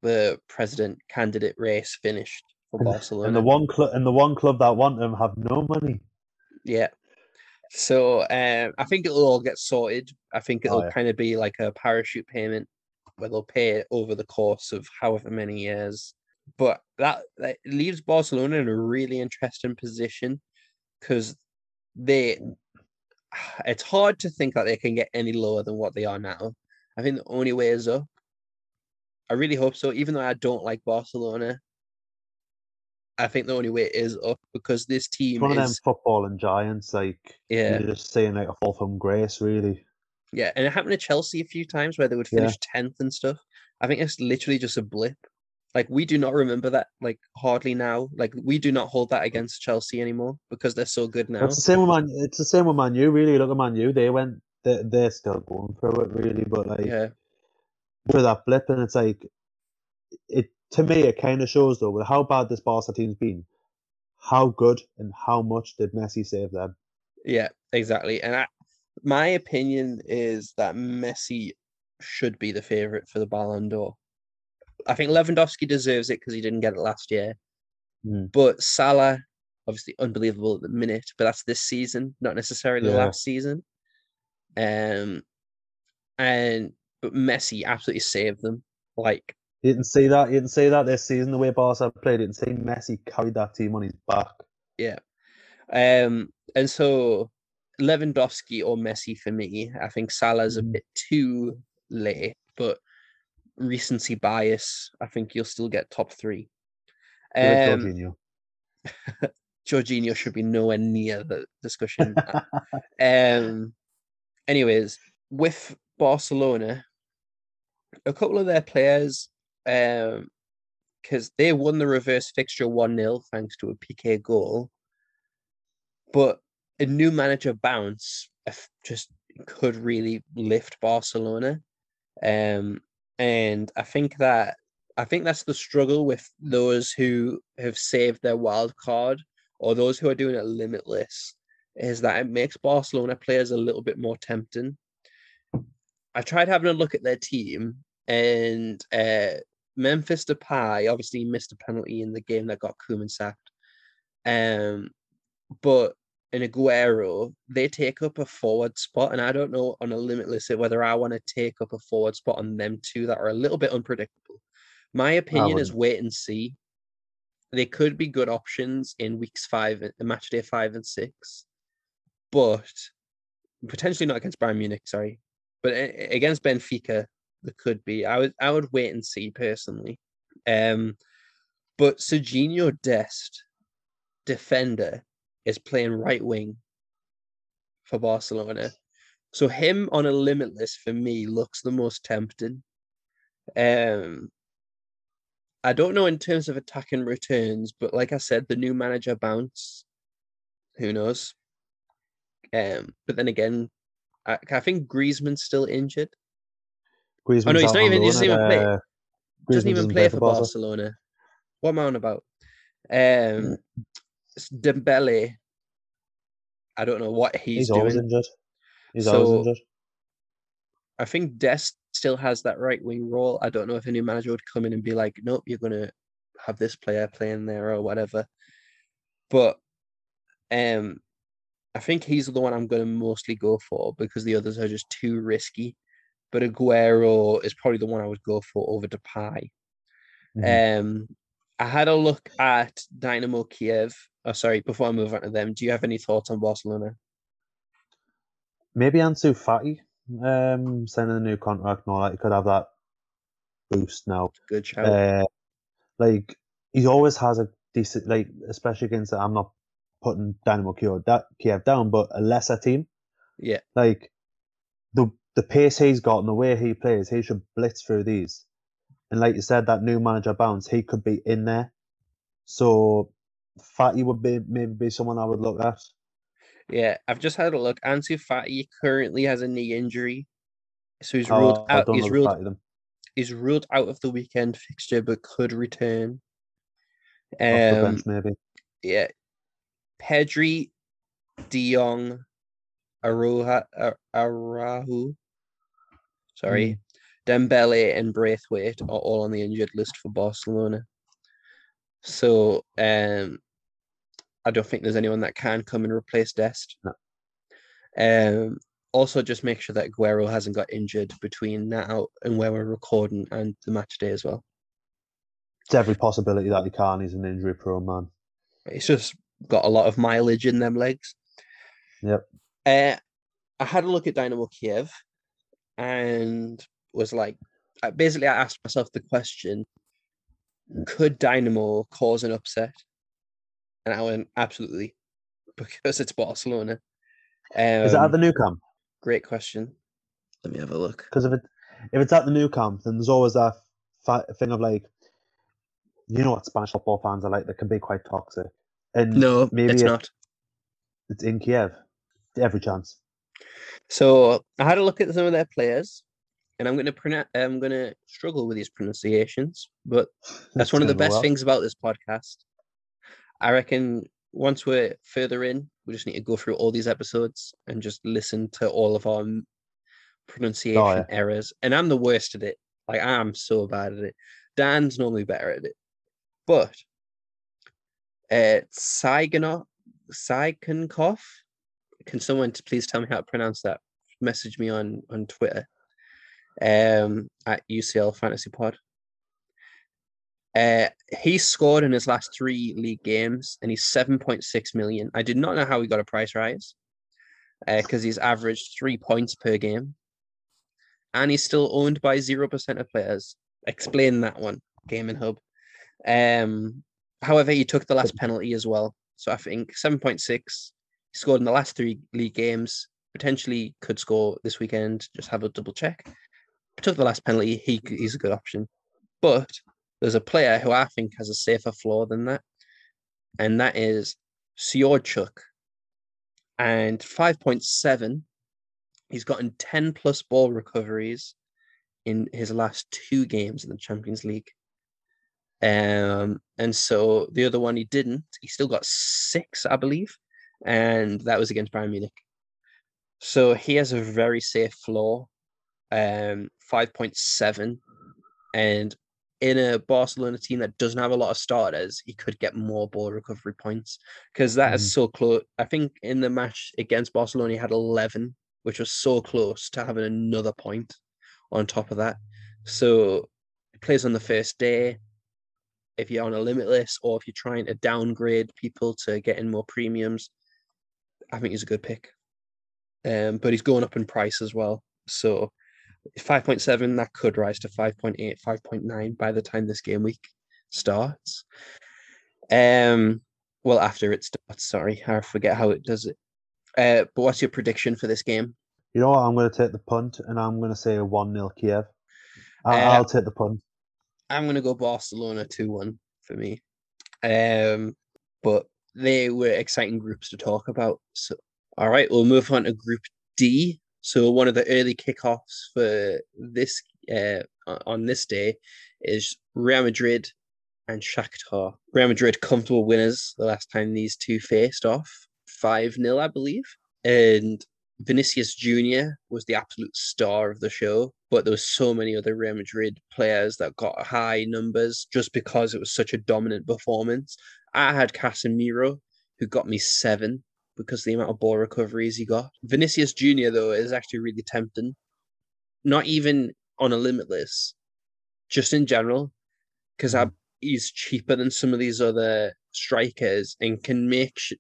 the president candidate race finished for Barcelona. And the one club and the one club that want them have no money. Yeah. So um, I think it'll all get sorted. I think Oh, it'll yeah. kind of be like a parachute payment where they'll pay it over the course of however many years. But that, that leaves Barcelona in a really interesting position because they it's hard to think that they can get any lower than what they are now. I think the only way is up. I really hope so, even though I don't like Barcelona. I think the only way is up because this It's team one of them is footballing giants, like yeah. you're just saying like a fall from grace, really. Yeah, and it happened to Chelsea a few times where they would finish tenth and stuff. I think it's literally just a blip. Like we do not remember that like hardly now. Like we do not hold that against Chelsea anymore because they're so good now. It's the same with Man. It's the same with Man U. Really, look at Man U. They went. They they're still going through it, really. But like Yeah, through that blip, and it's like it to me. It kind of shows though with how bad this Barca team's been, how good and how much did Messi save them. yeah, exactly. And I, my opinion is that Messi should be the favorite for the Ballon d'Or. I think Lewandowski deserves it because he didn't get it last year. Mm. But Salah, obviously unbelievable at the minute, but that's this season, not necessarily Yeah. last season. Um, and but Messi absolutely saved them. Like, You didn't see that. You didn't see that this season. The way Barca played, you didn't see Messi carried that team on his back. Yeah, um, and so Lewandowski or Messi for me. I think Salah's a Mhm. bit too late, but recency bias. I think you'll still get top three. Um, Jorginho. Jorginho should be nowhere near the discussion. Um, anyways, with Barcelona, a couple of their players, um, because they won the reverse fixture 1 0 thanks to a PK goal. But a new manager bounce just could really lift Barcelona. Um, and I think that I think that's the struggle with those who have saved their wild card or those who are doing it limitless is that it makes Barcelona players a little bit more tempting. I tried having a look at their team and uh, Memphis Depay obviously missed a penalty in the game that got Koeman sacked. Um, but in Aguero, they take up a forward spot, and I don't know on a limitless whether I want to take up a forward spot on them two that are a little bit unpredictable. My opinion is wait and see. They could be good options in weeks five, match day five and six, but potentially not against Bayern Munich. Sorry, but against Benfica, there could be. I would I would wait and see personally. Um, but Sergiño Dest, defender, is playing right wing for Barcelona. So him on a limitless for me looks the most tempting. Um, I don't know in terms of attacking returns, but like I said, the new manager bounce. Who knows? Um, but then again, I, I think Griezmann's still injured. Griezmann's oh no, he's not even. He doesn't even play. Uh, doesn't even play, for Barcelona. Barcelona. What am I on about? Um, Dembele. I don't know what he's, he's doing. Always injured. He's so, always injured. I think Dest still has that right wing role. I don't know if a new manager would come in and be like, nope, you're going to have this player playing there or whatever. But um, I think he's the one I'm going to mostly go for because the others are just too risky. But Aguero is probably the one I would go for over Depay. Mm-hmm. Um, I had a look at Dynamo Kiev. Oh, sorry, before I move on to them, do you have any thoughts on Barcelona? Maybe Ansu Fati um, signing a new contract and all that. He could have that boost now. Good shout. Uh, like he always has a decent, like especially against. I'm not putting Dynamo Kiev, Kiev down, but a lesser team. Yeah. Like the the pace he's got and the way he plays, he should blitz through these. And like you said, that new manager bounce, he could be in there. So Fati would be maybe be someone I would look at. Yeah, I've just had a look. Ansu Fati currently has a knee injury, so he's ruled oh, out. He's ruled. He's ruled out of the weekend fixture, but could return. Um, bench, maybe. Yeah, Pedri, De Jong, Aruha, Arahu, sorry, mm. Dembele and Braithwaite are all on the injured list for Barcelona. So um, I don't think there's anyone that can come and replace Dest. No. Um, also, just make sure that Aguero hasn't got injured between now and where we're recording and the match day as well. It's every possibility that he can. He's an injury prone man. It's just got a lot of mileage in them legs. Yep. Uh, I had a look at Dynamo Kiev and was like, basically, I asked myself the question could Dynamo cause an upset? And I went, absolutely, because it's Barcelona. Um, Is that at the Nou Camp? Great question. Let me have a look. Because if it if it's at the Nou Camp, then there's always that fa- thing of like, you know what Spanish football fans are like. They can be quite toxic. And no, maybe it's not. It's in Kiev. Every chance. So I had a look at some of their players, and I'm going to pronounce. I'm going to struggle with these pronunciations, but that's, that's one of the best well. things about this podcast. I reckon once we're further in, we just need to go through all these episodes and just listen to all of our pronunciation oh, yeah. errors. And I'm the worst at it. Like I'm so bad at it. Dan's normally better at it. But uh Saigonov Saigonkov. Can someone please tell me how to pronounce that? Message me on on Twitter. Um at UCL Fantasy Pod. Uh, he scored in his last three league games and he's 7.6 million. I did not know how he got a price rise because uh, he's averaged three points per game and he's still owned by 0% of players. Explain that one, Gaming Hub. Um, however, he took the last penalty as well. So I think 7.6. He scored in the last three league games. Potentially could score this weekend. Just have a double check. Took the last penalty. He he's a good option, but there's a player who I think has a safer floor than that, and that is Sydorchuk. and 5.7, he's gotten 10 plus ball recoveries in his last two games in the Champions League. Um, and so the other one he didn't. He still got six, I believe, and that was against Bayern Munich. So he has a very safe floor, um, five point seven, and in a Barcelona team that doesn't have a lot of starters, he could get more ball recovery points because that mm. is so close. I think in the match against Barcelona, he had 11, which was so close to having another point on top of that. So he plays on the first day. If you're on a limit list or if you're trying to downgrade people to get in more premiums, I think he's a good pick. Um, but he's going up in price as well. So 5.7, that could rise to 5.8, 5.9 by the time this game week starts. Um, well, after it starts, sorry, I forget how it does it. Uh, but what's your prediction for this game? You know what? I'm going to take the punt and I'm going to say a 1 0 Kiev. I'll, uh, I'll, take the punt. I'm to go Barcelona 2 1 for me. Um, but they were exciting groups to talk about. So, all right, we'll move on to Group D. So one of the early kickoffs for this uh, on this day is Real Madrid and Shakhtar. Real Madrid comfortable winners the last time these two faced off, five 0 I believe, and Vinicius Junior was the absolute star of the show. But there was so many other Real Madrid players that got high numbers just because it was such a dominant performance. I had Casemiro, who got me seven because the amount of ball recoveries he got. Vinicius Junior though is actually really tempting. Not even on a limitless, just in general, because mm. he's cheaper than some of these other strikers and can make sh-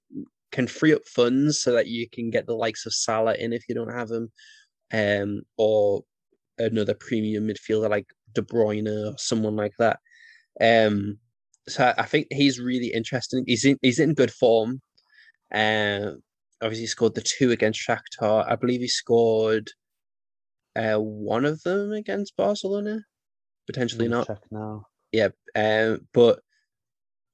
can free up funds so that you can get the likes of Salah in if you don't have him, um, or another premium midfielder like De Bruyne or someone like that. Um, so I think he's really interesting. He's in he's in good form. Um, obviously, he scored the two against Shakhtar. I believe he scored uh, one of them against Barcelona. Potentially not. Check now. Yeah, um, but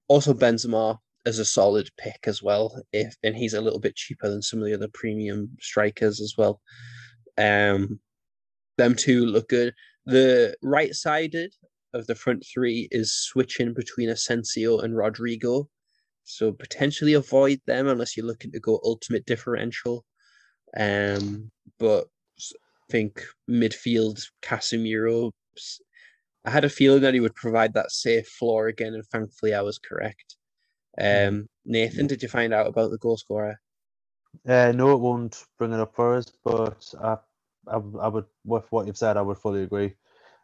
also Benzema is a solid pick as well. If and he's a little bit cheaper than some of the other premium strikers as well. Um, them two look good. The right sided of the front three is switching between Asensio and Rodrygo. So potentially avoid them unless you're looking to go ultimate differential. Um, but I think midfield Casemiro. I had a feeling that he would provide that safe floor again, and thankfully I was correct. Hmm. Um, Nathan, did you find out about the goal scorer? Uh, no, it won't bring it up for us, but I, I, I would, with what you've said, I would fully agree.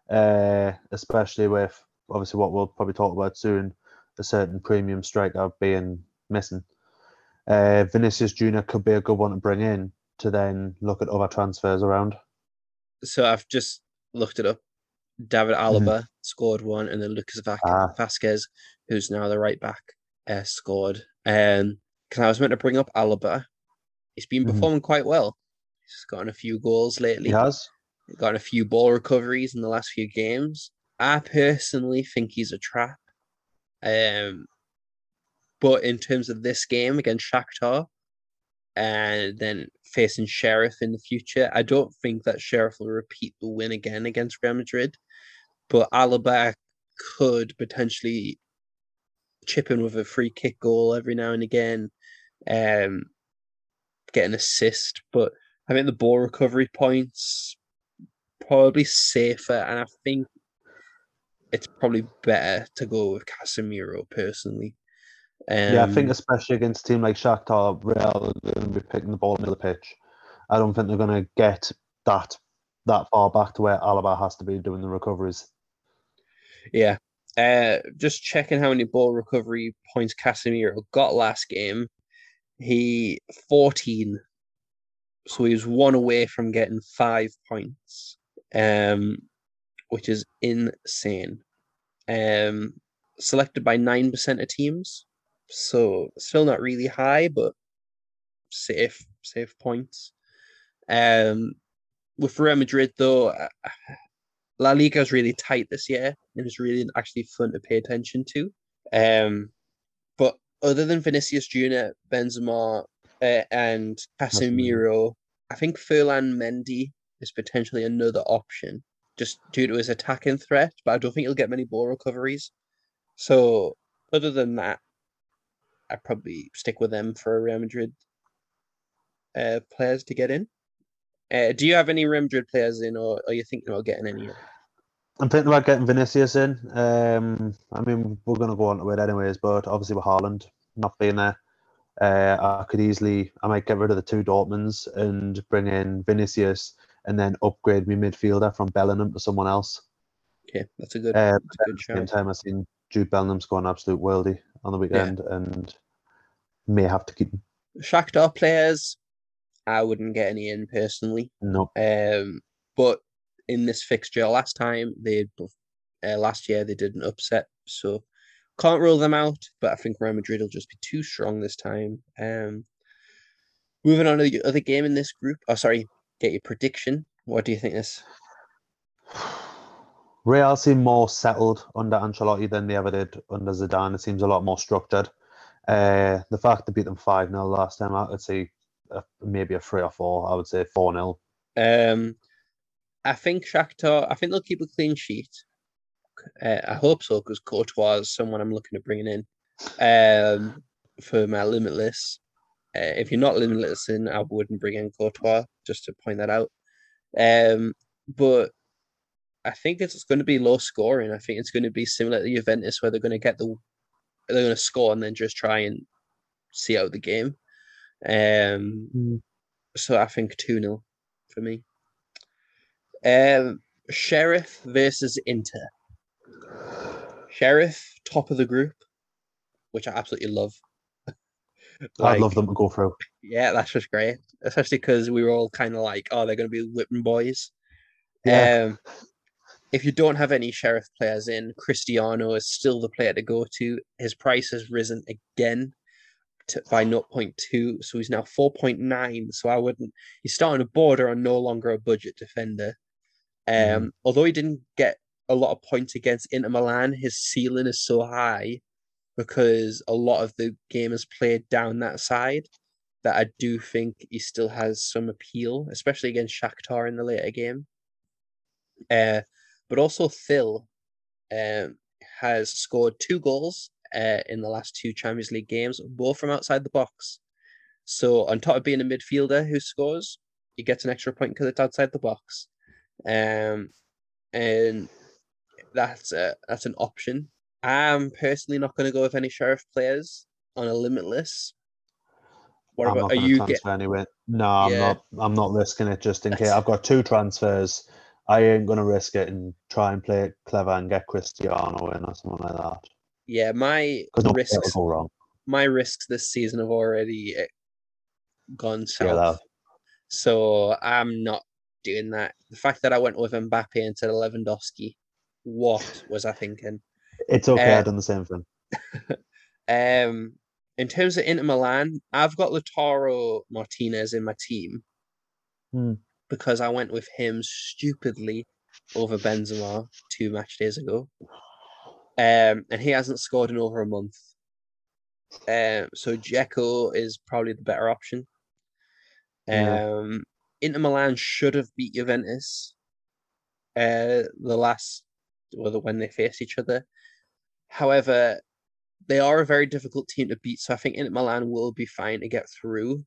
Uh, especially with obviously what we'll probably talk about soon a certain premium striker being missing. Uh, Vinicius Junior could be a good one to bring in to then look at other transfers around. So I've just looked it up. David mm-hmm. Alaba mm-hmm. scored one, and then Lucas ah. Vázquez, who's now the right back, uh, scored. Um, because I was meant to bring up Alaba. He's been mm-hmm. performing mm-hmm. quite well. He's gotten a few goals lately. He has. Gotten a few ball recoveries in the last few games. I personally think he's a trap. Um, but in terms of this game against Shakhtar, and then facing Sheriff in the future, I don't think that Sheriff will repeat the win again against Real Madrid. But Alaba could potentially chip in with a free kick goal every now and again, um, get an assist. But I think the ball recovery points probably safer, and I think it's probably better to go with Casemiro personally. Um, yeah, I think um, especially against a team like Shakhtar, Real are going to be picking the ball in the pitch. I don't think they're going to get that that far back to where Alaba has to be doing the recoveries. Yeah. Uh, just checking how many ball recovery points Casemiro got last game. He 14. So he was one away from getting five points. Um, which is insane. Um, selected by nine percent of teams, so still not really high, but safe, safe points. Um, with Real Madrid though, La Liga is really tight this year, and it's really actually fun to pay attention to. Um, but other than Vinicius Junior, Benzema, uh, and Casemiro. I think Ferland Mendy is potentially another option, just due to his attacking threat. But I don't think he'll get many ball recoveries. So other than that, I'd probably stick with them for Real Madrid uh, players to get in. Uh, do you have any Real Madrid players in, or are you thinking about getting any? I'm thinking about getting Vinicius in. Um, I mean, we're going to go on to it anyways, but obviously with Haaland not being there, uh, I could easily, I might get rid of the two Dortmunds and bring in Vinicius and then upgrade my midfielder from Bellingham to someone else. Okay, that's a good, uh, that's a good At the same time, I've seen Jude Bellingham score an absolute worldie on the weekend yeah. and may have to keep him. Shakhtar players, I wouldn't get any in personally. No. Um, but in this fixture last time, they uh, last year they did an upset, so can't rule them out. But I think Real Madrid will just be too strong this time. Um, moving on to the other game in this group. Oh, sorry, get your prediction. What do you think this? Real seem more settled under Ancelotti than they ever did under Zidane. It seems a lot more structured. Uh, the fact they beat them 5 0 last time, out, I would say uh, maybe a 3 or 4. I would say 4 0. Um, I think Shakhtar, I think they'll keep a clean sheet. Uh, I hope so because Courtois is someone I'm looking at bringing in um, for my limitless. Uh, if you're not limitless in, I wouldn't bring in Courtois, just to point that out. Um, but I think it's going to be low scoring. I think it's going to be similar to Juventus, where they're going to get the they're going to score and then just try and see out the game. Um, mm. so I think two 0 for me. Um, Sheriff versus Inter. Sheriff top of the group, which I absolutely love. like, I'd love them to go through. Yeah, that's just great, especially because we were all kind of like, oh, they're going to be whipping boys. Yeah. Um, if you don't have any sheriff players in, Cristiano is still the player to go to. His price has risen again by 0.2, so he's now 4.9. So I wouldn't. He's starting to border on no longer a budget defender. Um, mm. although he didn't get a lot of points against Inter Milan, his ceiling is so high because a lot of the game is played down that side that I do think he still has some appeal, especially against Shakhtar in the later game. Uh, but also Thill um, has scored two goals uh, in the last two Champions League games, both from outside the box. So on top of being a midfielder who scores, he gets an extra point because it's outside the box, um, and that's a, that's an option. I'm personally not going to go with any Sheriff players on a limitless. What I'm about are you get anyway? No, I'm yeah. not. I'm not risking it just in that's... case. I've got two transfers I ain't gonna risk it and try and play it clever and get Cristiano in or something like that. Yeah, my risks. My risks this season have already eh, gone south. So I'm not doing that. The fact that I went with Mbappe instead of Lewandowski, what was I thinking? It's okay. Uh, I've done the same thing. um, in terms of Inter Milan, I've got Lautaro Martinez in my team. Hmm because I went with him stupidly over Benzema two match days ago. Um, and he hasn't scored in over a month. Um, so Dzeko is probably the better option. Um, Inter Milan should have beat Juventus. Uh, the last, well, when they faced each other. However, they are a very difficult team to beat, so I think Inter Milan will be fine to get through.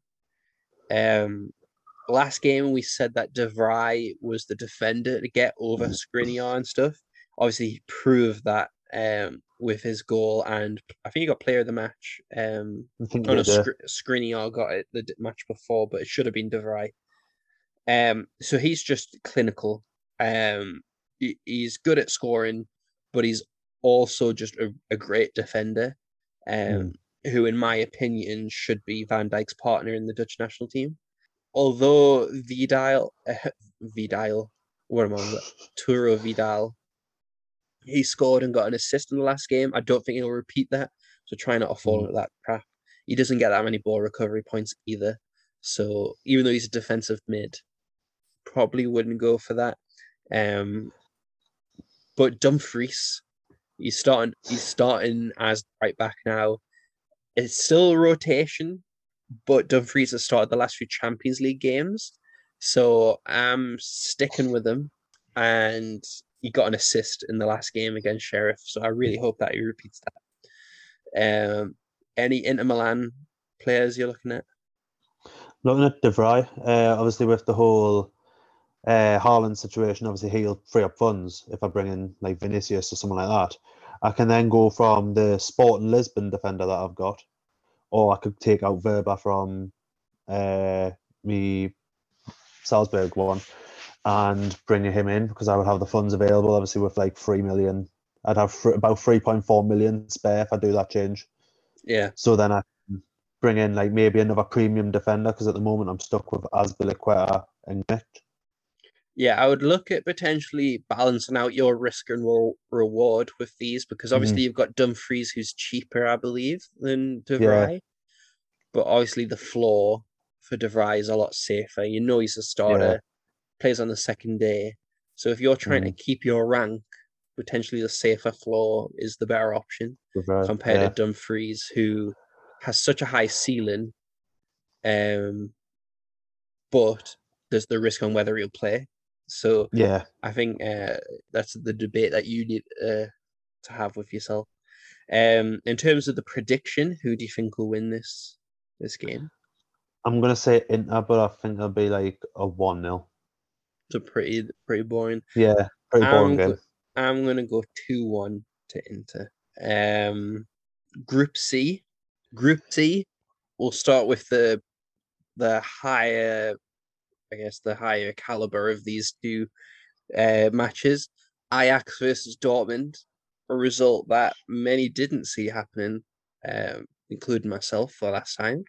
Um, last game we said that De Vrij was the defender to get over mm. Skriniar and stuff. Obviously, he proved that um, with his goal, and I think he got player of the match. Um, I think oh, no, Skriniar got it the match before, but it should have been De Vrij. Um, so he's just clinical. Um, he, he's good at scoring, but he's also just a, a great defender. Um, mm. who, in my opinion, should be Van Dijk's partner in the Dutch national team although Vidal, uh, Vidal, what am I? Turo Vidal, he scored and got an assist in the last game. I don't think he'll repeat that. So try not to fall mm. into that trap. He doesn't get that many ball recovery points either. So even though he's a defensive mid, probably wouldn't go for that. Um, but Dumfries, he's starting. He's starting as right back now. It's still rotation, but Dumfries has started the last few Champions League games, so I'm sticking with him. And he got an assist in the last game against Sheriff, so I really hope that he repeats that. Um, any Inter Milan players you're looking at? Looking at De Vrij, uh, obviously with the whole uh, Haaland situation, obviously he'll free up funds if I bring in like Vinicius or someone like that. I can then go from the Sporting Lisbon defender that I've got, or I could take out Wöber from uh, me Salzburg one and bring him in because I would have the funds available. Obviously, with like three million, I'd have about three point four million spare if I do that change. Yeah. So then I bring in like maybe another premium defender because at the moment I'm stuck with Azpilicueta and Nick. Yeah, I would look at potentially balancing out your risk and re- reward with these because mm-hmm. obviously you've got Dumfries who's cheaper, I believe, than De Vrij. Yeah. But obviously the floor for De Vrij is a lot safer. You know he's a starter, plays on the second day. So if you're trying to keep your rank, potentially the safer floor is the better option Vrij, compared yeah. to Dumfries, who has such a high ceiling. Um, but there's the risk on whether he'll play. So Yeah, I think uh, that's the debate that you need uh, to have with yourself. Um, in terms of the prediction, who do you think will win this this game? I'm gonna say Inter, but I think it'll be like a one 0 It's a pretty pretty boring. Yeah, pretty boring I'm, game. I'm gonna go two one to Inter. Um, Group C, Group C. We'll start with the the higher, I guess, the higher caliber of these two uh, matches. Ajax versus Dortmund, a result that many didn't see happening, um, including myself for last time.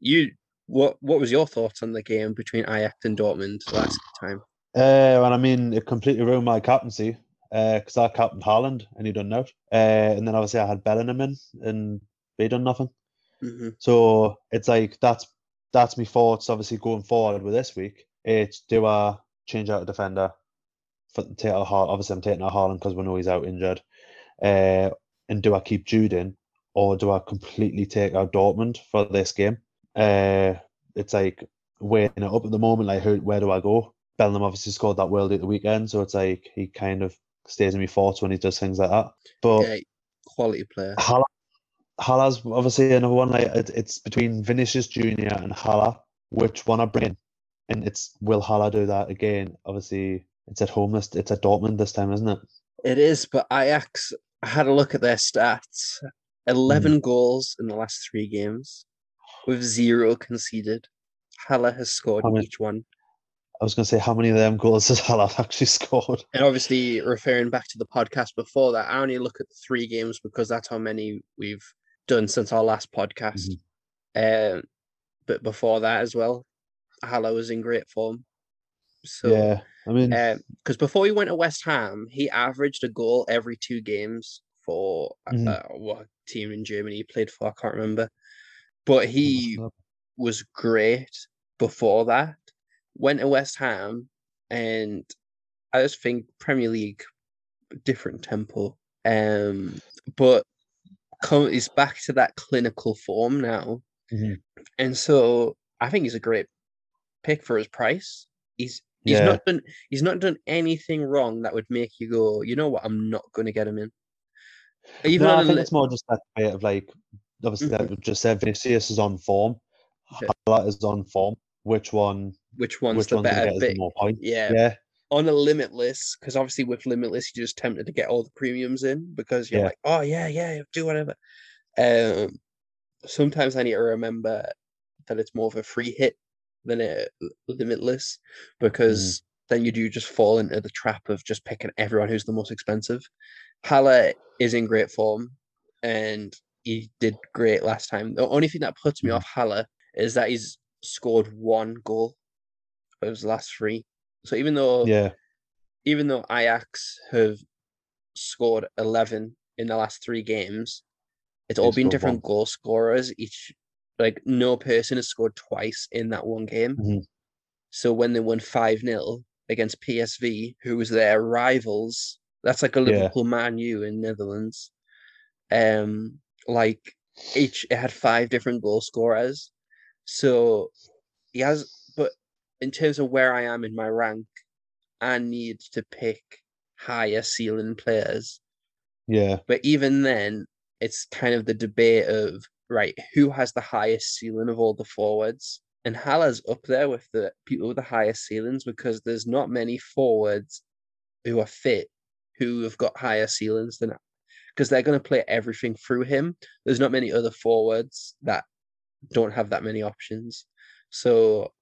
You, what what was your thoughts on the game between Ajax and Dortmund last time? Uh, well, I mean, it completely ruined my captaincy because I captained Haaland and he done out. Uh, and then obviously I had Bellingham in and they done nothing. hmm So it's like that's that's my thoughts. Obviously, going forward with this week, it's do I change out a defender for take out Haaland? Obviously, I'm taking out Haaland because we know he's out injured. Uh, and do I keep Jude in, or do I completely take out Dortmund for this game? Uh, it's like weighing it up at the moment. Like, who, where do I go? Bellingham obviously scored that world at the weekend, so it's like he kind of stays in my thoughts when he does things like that. But Yeah, quality player. Haller, Haller's obviously another one. Like it, it's between Vinicius Junior and Haller. Which one I bring in? And it's will Haller do that again? Obviously, it's at home. This it's at Dortmund this time, isn't it? It is, but Ajax I had a look at their stats. 11 goals in the last three games, with zero conceded. Haller has scored many- each one. I was going to say how many of them goals has Haller actually scored? And obviously, referring back to the podcast before that, I only look at the three games because that's how many we've done since our last podcast. Um, but before that as well, Haller was in great form. So, yeah, I mean, because before he went to West Ham, he averaged a goal every two games for Mhm. uh, what team in Germany he played for. I can't remember, but he was great before that. Went to West Ham, and I just think Premier League different tempo. Um, but come, he's back to that clinical form now, Mhm. and so I think he's a great pick for his price. He's he's Yeah. not done he's not done anything wrong that would make you go, you know what, I'm not going to get him in. Even no, I think li- it's more just that bit of like, obviously, Mhm. we just said, Vinicius is on form. Yeah. Haller is on form. Which one? which one's which the one's better bit. more points? Yeah, Yeah, on a limitless, because obviously with limitless, you're just tempted to get all the premiums in because you're Yeah. like, oh yeah, yeah, do whatever. Um, sometimes I need to remember that it's more of a free hit than a limitless because then you do just fall into the trap of just picking everyone who's the most expensive. Haller is in great form and he did great last time. The only thing that puts me Mhm. off Haller is that he's scored one goal of his last three. So even though yeah, even though Ajax have scored 11 in the last three games, it's all They've been different one. goal scorers. Each, like, no person has scored twice in that one game. Mhm. So when they won 5 0 against PSV, who was their rivals, that's like a Yeah. Liverpool Man U in Netherlands. Um, like, each, it had five different goal scorers. So he has, but in terms of where I am in my rank, I need to pick higher ceiling players. Yeah. But even then, it's kind of the debate of right, who has the highest ceiling of all the forwards? And Haller's up there with the people with the highest ceilings because there's not many forwards who are fit who have got higher ceilings than because they're going to play everything through him. There's not many other forwards that don't have that many options. So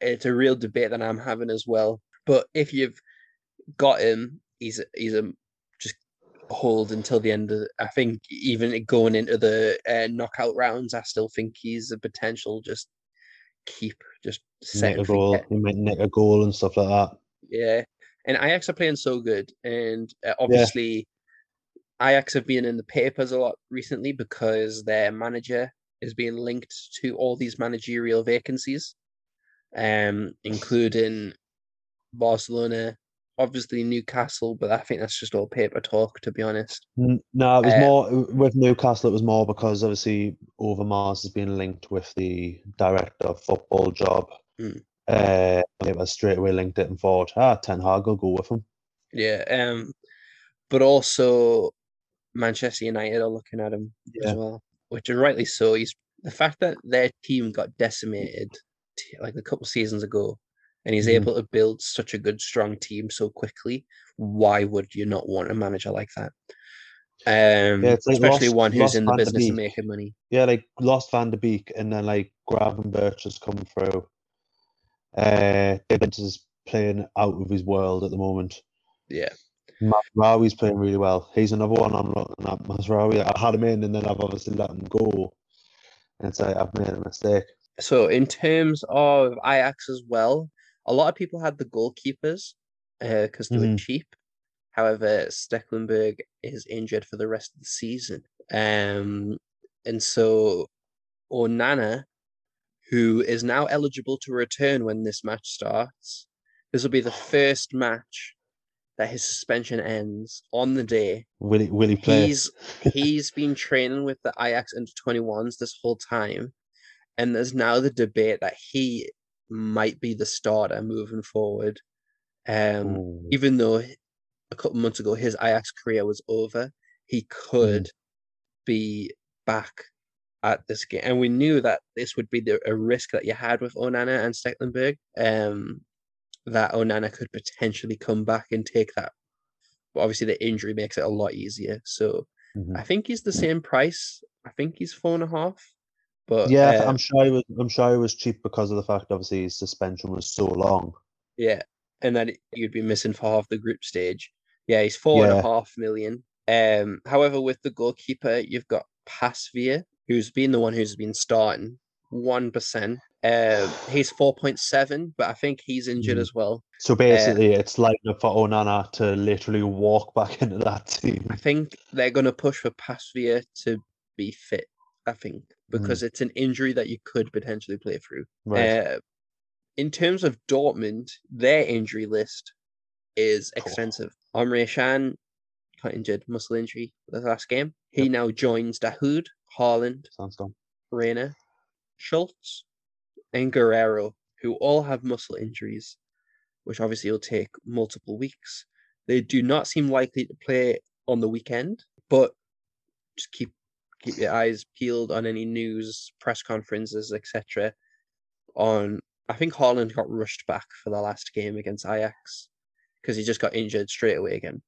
it's a real debate that I'm having as well. But if you've got him, he's he's a just hold until the end of. I think even going into the uh, knockout rounds, I still think he's a potential just keep just set a goal. He might nick a goal and stuff like that. Yeah, and Ajax are playing so good, and uh, obviously. Ajax have been in the papers a lot recently because their manager is being linked to all these managerial vacancies, um, including Barcelona, obviously Newcastle, but I think that's just all paper talk, to be honest. No, it was uh, more with Newcastle. It was more because obviously Overmars has been linked with the director of football job. Mm. Uh, it was straight away linked it and thought, ah, Ten Hag will go with him. Yeah, um, but also Manchester United are looking at him yeah. as well, which is rightly so. He's the fact that their team got decimated like a couple seasons ago and he's mm. able to build such a good, strong team so quickly. Why would you not want a manager like that? Um, yeah, like especially lost, one who's in the business of making money. Yeah, like lost Van der Beek, and then like Gravenberch has come through. Uh, is playing out of his world at the moment. Yeah. Mazraoui's playing really well. He's another one I'm looking at. Mazraoui, I had him in, and then I've obviously let him go, and say I've made a mistake. So in terms of Ajax as well, a lot of people had the goalkeepers because uh, they mm. were cheap. However, Stekelenburg is injured for the rest of the season. Um, and so Onana, who is now eligible to return when this match starts, this will be the first match that his suspension ends on the day. Will he, will he play? He's, he's been training with the Ajax under 21s this whole time. And there's now the debate that he might be the starter moving forward. Um, Ooh. even though a couple months ago his Ajax career was over, he could mm. be back at this game, and we knew that this would be the, a risk that you had with Onana and Stekelenburg. Um, that Onana could potentially come back and take that. But obviously, the injury makes it a lot easier. So mm-hmm. I think he's the same price. I think he's four and a half. But yeah, uh, I'm sure he was. I'm sure he was cheap because of the fact, obviously, his suspension was so long. Yeah, and then you'd be missing for half the group stage. Yeah, he's four yeah. and a half million. Um, however, with the goalkeeper, you've got Pasveer, who's been the one who's been starting one percent. Uh, he's four point seven, but I think he's injured mm. as well. So basically, uh, it's like for Onana to literally walk back into that team. I think they're going to push for Pasveer to be fit. I think because mm. it's an injury that you could potentially play through. Right. Uh, in terms of Dortmund, their injury list is extensive. Oh. Emre Can got injured, muscle injury the last game. He yep. now joins Dahoud, Haaland, Reyna, Schulz, and Guerrero, who all have muscle injuries, which obviously will take multiple weeks. They do not seem likely to play on the weekend, but just keep keep your eyes peeled on any news, press conferences, etc. On I think Haaland got rushed back for the last game against Ajax because he just got injured straight away again.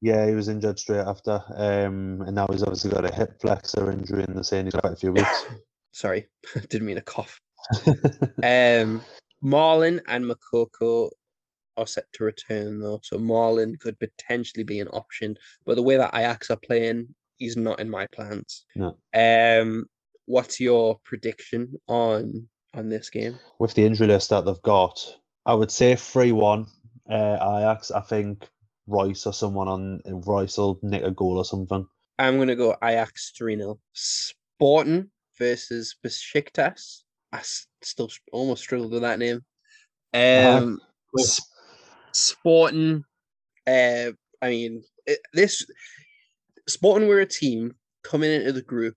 Yeah, he was injured straight after, um, and now he's obviously got a hip flexor injury, and they're saying he's got a few weeks. Sorry, didn't mean a cough. um, Marlon and Moukoko are set to return though, so Marlin could potentially be an option. But the way that Ajax are playing, he's not in my plans. No. Um, what's your prediction on on this game? With the injury list that they've got, I would say three one uh, Ajax. I think Reus or someone on Reus will nick a goal or something. I'm gonna go Ajax three 0 Sporting versus Besiktas. I still almost struggled with that name. Um, uh-huh. Sporting. Uh, I mean, it, this Sporting were a team coming into the group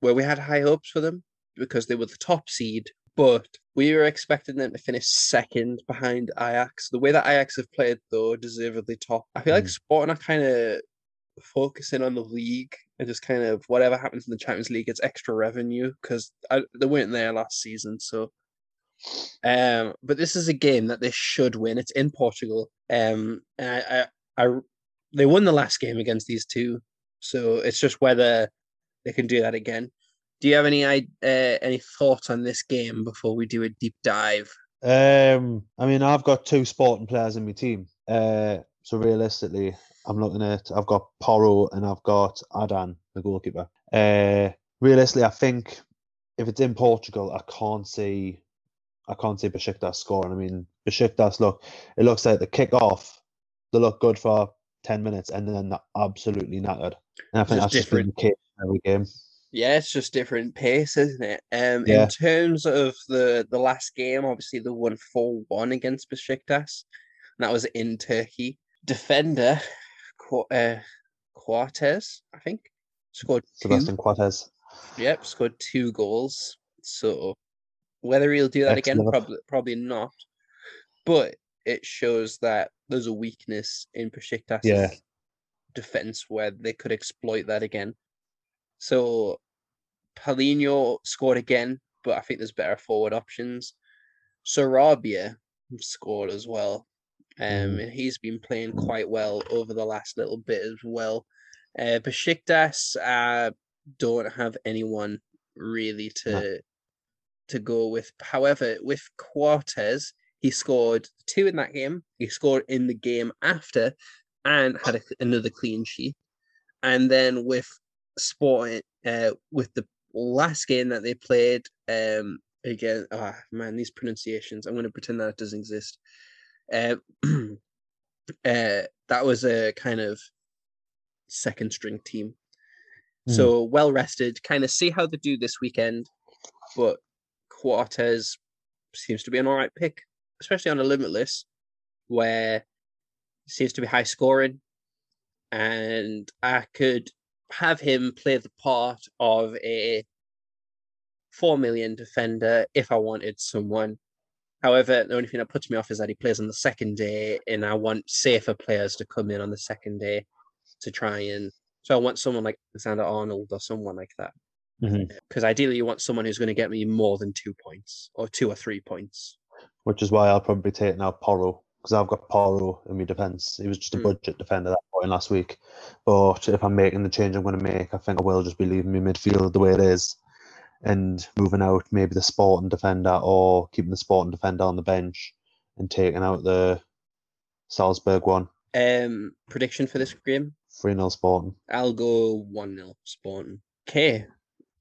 where we had high hopes for them because they were the top seed, but we were expecting them to finish second behind Ajax. The way that Ajax have played, though, deservedly top. I feel like Mm. Sporting are kind of focusing on the league and just kind of whatever happens in the Champions League, it's extra revenue because they weren't there last season. So, um, but this is a game that they should win. It's in Portugal. Um, and I, I, I, they won the last game against these two, so it's just whether they can do that again. Do you have any uh, any thoughts on this game before we do a deep dive? Um, I mean, I've got two sporting players in my team. Uh, so realistically, I'm looking at I've got Porro and I've got Adan, the goalkeeper. Uh, realistically, I think if it's in Portugal, I can't see, I can't see Besiktas scoring. I mean, Besiktas look, it looks like the kick off, they look good for ten minutes and then they're absolutely knackered. And I think Just that's just been the case every game. Yeah, it's just different pace, isn't it? Um, Yeah. in terms of the the last game, obviously they won four one against Besiktas. And that was in Turkey. Defender, uh, Coates, I think, scored two. Sebastian Coates. Yep, scored two goals. So whether he'll do that again, probably probably not. But it shows that there's a weakness in Besiktas' Yeah. defense where they could exploit that again. So Paulinho scored again, but I think there's better forward options. Sarabia scored as well. Um, Mhm. and he's been playing quite well over the last little bit as well. Uh, Besiktas uh, don't have anyone really to to go with. However, with Coates, he scored two in that game. He scored in the game after, and had a, another clean sheet. And then with Sporting, uh, with the last game that they played, um, again, ah man, these pronunciations. I'm going to pretend that it doesn't exist. Uh, uh, that was a kind of second string team. Mm. So well rested, kind of see how they do this weekend. But Coates seems to be an all right pick, especially on a limitless, where he seems to be high scoring. And I could have him play the part of a 4 million defender if I wanted someone. However, the only thing that puts me off is that he plays on the second day, and I want safer players to come in on the second day to try and. So I want someone like Alexander Arnold or someone like that. Because ideally, you want someone who's going to get me more than two points or two or three points. which is why I'll probably take now Porro because I've got Porro in my defence. He was just a Mm. budget defender that point last week. But if I'm making the change I'm going to make, I think I will just be leaving my midfield the way it is and moving out maybe the Sporting defender or keeping the Sporting defender on the bench and taking out the Salzburg one. Um, prediction for this game: 3 0 Sporting. I'll go one 0 Spawn. Okay,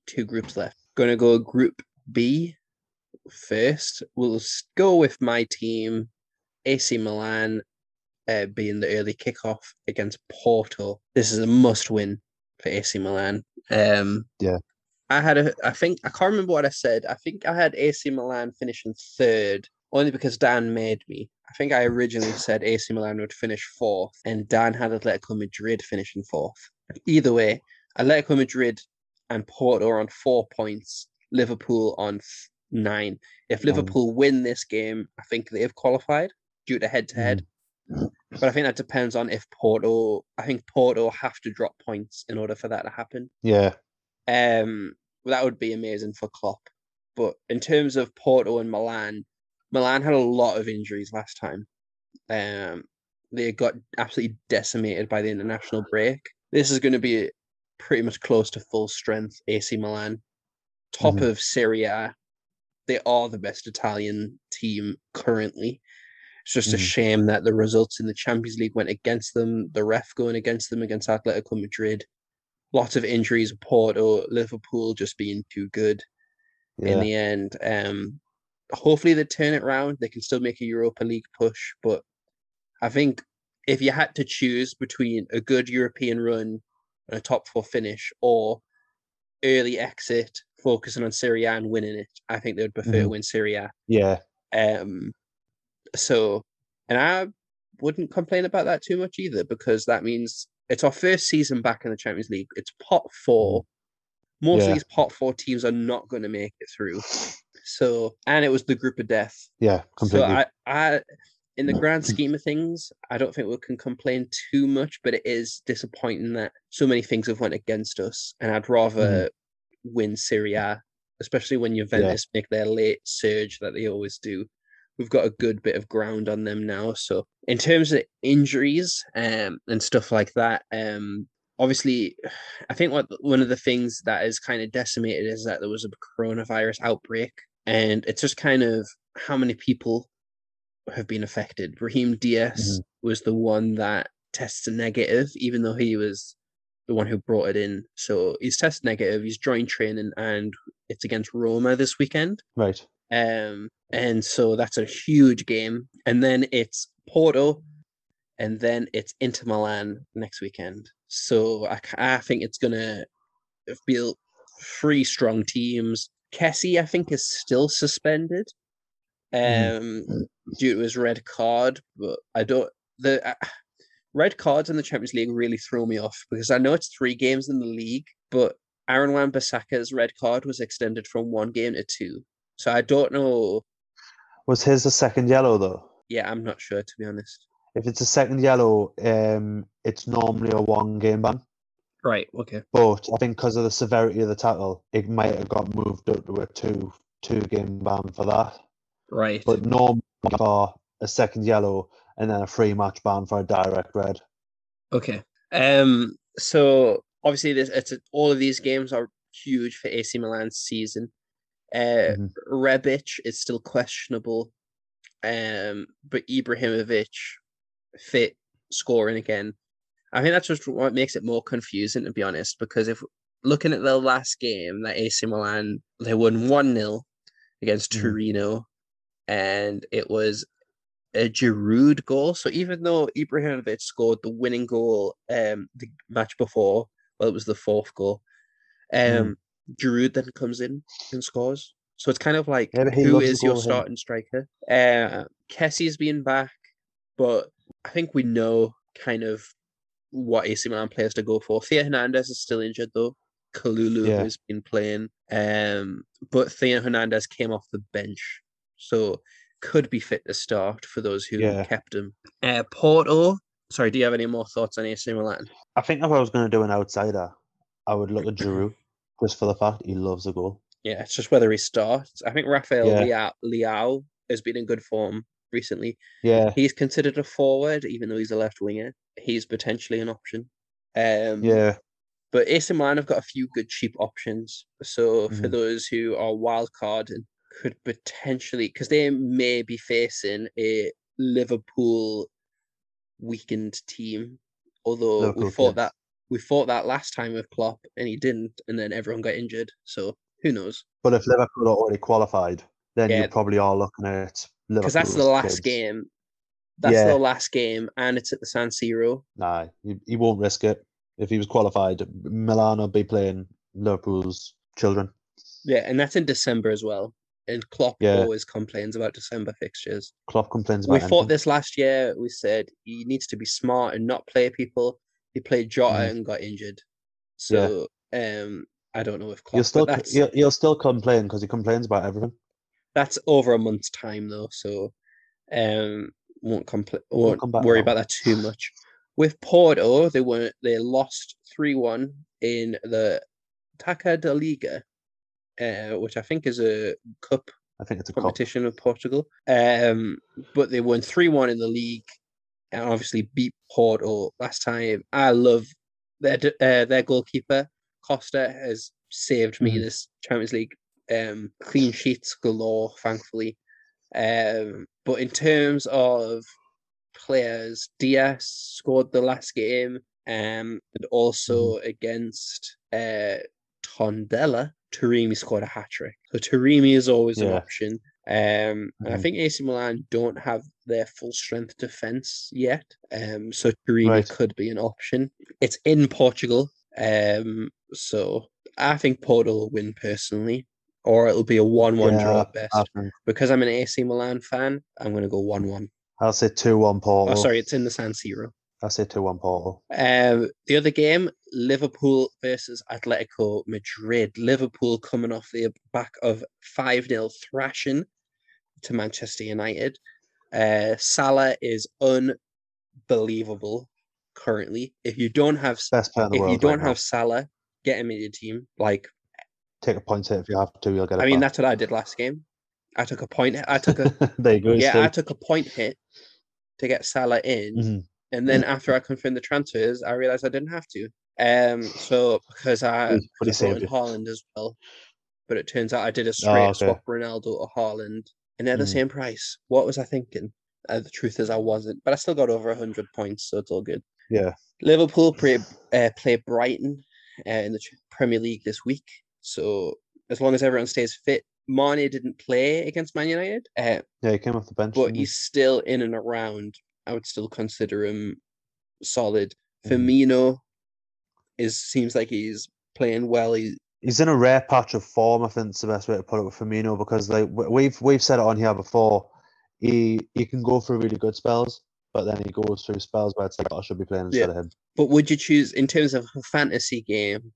two groups left. Gonna go Group B first. We'll go with my team, AC Milan, uh, being the early kickoff against Porto. This is a must-win for AC Milan. Um, Yeah. I had a. I think I can't remember what I said. I think I had AC Milan finishing third, only because Dan made me. I think I originally said AC Milan would finish fourth, and Dan had Atletico Madrid finishing fourth. Either way, Atletico Madrid and Porto are on four points. Liverpool on nine. If. Liverpool win this game, I think they've qualified due to head to head. But I think that depends on if Porto. I think Porto have to drop points in order for that to happen. Yeah. Um, that would be amazing for Klopp. But in terms of Porto and Milan, Milan had a lot of injuries last time. Um, they got absolutely decimated by the international break. This is going to be pretty much close to full strength AC Milan, top Mhm. of Serie A. They are the best Italian team currently. It's just a Mhm. shame that the results in the Champions League went against them. The ref going against them against Atletico Madrid. Lots of injuries. Porto, Liverpool just being too good in the end. Um, hopefully they turn it around. They can still make a Europa League push, but I think if you had to choose between a good European run and a top four finish, or early exit, focusing on Serie A and winning it, I think they would prefer to Mhm. win Serie A. Yeah. Um, so, and I wouldn't complain about that too much either because that means it's our first season back in the Champions League. It's pot four. Most of these pot four teams are not going to make it through. So, and it was the group of death. Yeah, completely. So I, I, in the grand scheme of things, I don't think we can complain too much. But it is disappointing that so many things have went against us, and I'd rather mm-hmm. win Serie A, especially when Juventus make their late surge that they always do. We've got a good bit of ground on them now. So in terms of injuries um, and stuff like that, um, obviously, I think what one of the things that is kind of decimated is that there was a coronavirus outbreak, and it's just kind of how many people have been affected. Brahim Diaz Mhm. was the one that tested negative, even though he was the one who brought it in. So he's tested negative. He's joined training, and it's against Roma this weekend. right. Um, and so that's a huge game. And then it's Porto, and then it's Inter Milan next weekend. So I think it's gonna be three strong teams. Kessie, I think, is still suspended um, due to his red card, but I don't. The uh, red cards in the Champions League really throw me off because I know it's three games in the league, but Aaron Wan-Bissaka's red card was extended from one game to two. So I don't know. Was his a second yellow though? Yeah, I'm not sure to be honest. If it's a second yellow, um, it's normally a one game ban. Right. Okay. But I think because of the severity of the tackle, it might have got moved up to a two two game ban for that. Right. But normally for a second yellow and then a free match ban for a direct red. Okay. Um. So obviously, this it's a, all of these games are huge for AC Milan's season. Uh, Mhm. Rebic is still questionable. Um, but Ibrahimovic fit scoring again. I think that's just what makes it more confusing, to be honest. Because if looking at the last game, that AC Milan they won one 0 against Mhm. Torino, and it was a Giroud goal. So even though Ibrahimovic scored the winning goal um the match before, well, it was the fourth goal. Um, Giroud then comes in and scores. So it's kind of like Yeah, who is your him. starting striker? Uh, Kessie's been back, but I think we know kind of what AC Milan players to go for. Theo Hernandez is still injured though. Kalulu Yeah. has been playing, um, but Theo Hernandez came off the bench, so could be fit to start for those who Yeah. kept him. Uh, Porto. Sorry, do you have any more thoughts on AC Milan? I think if I was going to do an outsider, I would look at Giroud just for the fact he loves a goal. Yeah, it's just whether he starts. I think Rafael Yeah. Leao, Leao has been in good form recently. Yeah, He's considered a forward, even though he's a left winger. He's potentially an option. Um, yeah, But AC Milan have got a few good cheap options. So for Mhm. those who are wild card and could potentially, because they may be facing a Liverpool weakened team. Although we thought that we fought that last time with Klopp and he didn't, and then everyone got injured. So who knows? but if Liverpool are already qualified, then Yeah. you probably are looking at Liverpool. Because that's the last game. That's Yeah. the last game, and it's at the San Siro. Nah, he, he won't risk it. If he was qualified, Milan will be playing Liverpool's children. Yeah, and that's in December as well. And Klopp Yeah. always complains about December fixtures. Klopp complains about we fought this last year. We said he needs to be smart and not play people. He played Jota Mhm. and got injured. So um, I don't know if Klopp. He'll still he'll, he'll still complain because he complains about everything. that's over a month's time though. So um, won't compl- won't come back worry now. about that too much. With Porto, they were they lost three one in the Taca da Liga, uh, which I think is a cup I think it's a cup. competition with Portugal. Um, but they won three one in the league, and obviously beat Porto last time. I love their uh, their goalkeeper Costa has saved me Mhm. this Champions League. Um, clean sheets galore, thankfully. Um, but in terms of players, Diaz scored the last game, um, and also against uh Tondela, Taremi scored a hat trick. So Taremi is always an option. Um, and I Mhm. think AC Milan don't have their full strength defense yet. Um, so Taremi Right. could be an option. It's in Portugal. Um, so I think Porto will win personally, or it'll be a one-one draw at best. Because I'm an AC Milan fan, I'm going to go one-one. I'll say two one Porto. Oh, sorry, it's in the San Siro. I'll say two one Porto. Um, the other game, Liverpool versus Atletico Madrid. Liverpool coming off the back of 5 0 thrashing to Manchester United. Uh, Salah is unbelievable currently. If you don't have Best player in the if world. you don't right have Salah, get him in your team. Like, take a point hit if you have to, you'll get. I mean, back. that's what I did last game. I took a point. I took a there you go. yeah, Steve. I took a point hit to get Salah in, Mhm. and then after I confirmed the transfers, I realized I didn't have to. Um, so because I, But he I brought saved in you. Haaland as well, but it turns out I did a straight okay. swap Ronaldo to Haaland, and they're the Mhm. same price. What was I thinking? Uh, the truth is, I wasn't, but I still got over hundred points, so it's all good. Yeah. Liverpool play uh, play Brighton uh, in the Premier League this week, so as long as everyone stays fit, Mane didn't play against Man United, uh, Yeah, he came off the bench. but didn't he? he's still in and around. I would still consider him solid. Mhm. Firmino is seems like he's playing well. He, he's in a rare patch of form. I think it's the best way to put it with Firmino because like we've we've said it on here before. He he can go through really good spells, but then he goes through spells where it's like I should be playing instead of him. but would you choose in terms of a fantasy game?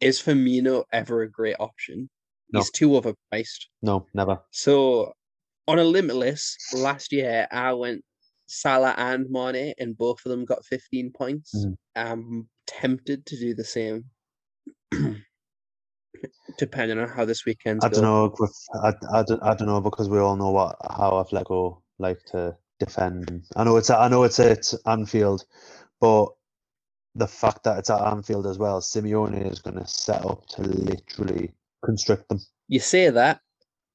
Is Firmino ever a great option? No. He's too overpriced. No, never. So on a limitless last year, I went Salah and Mane, and both of them got 15 points. Mhm. I'm tempted to do the same, depending on how this weekend. I don't know. I, I, don't, I don't know because we all know what how Atletico like to defend. I know it's I know it's at Anfield, but the fact that it's at Anfield as well, Simeone is going to set up to literally constrict them. You say that,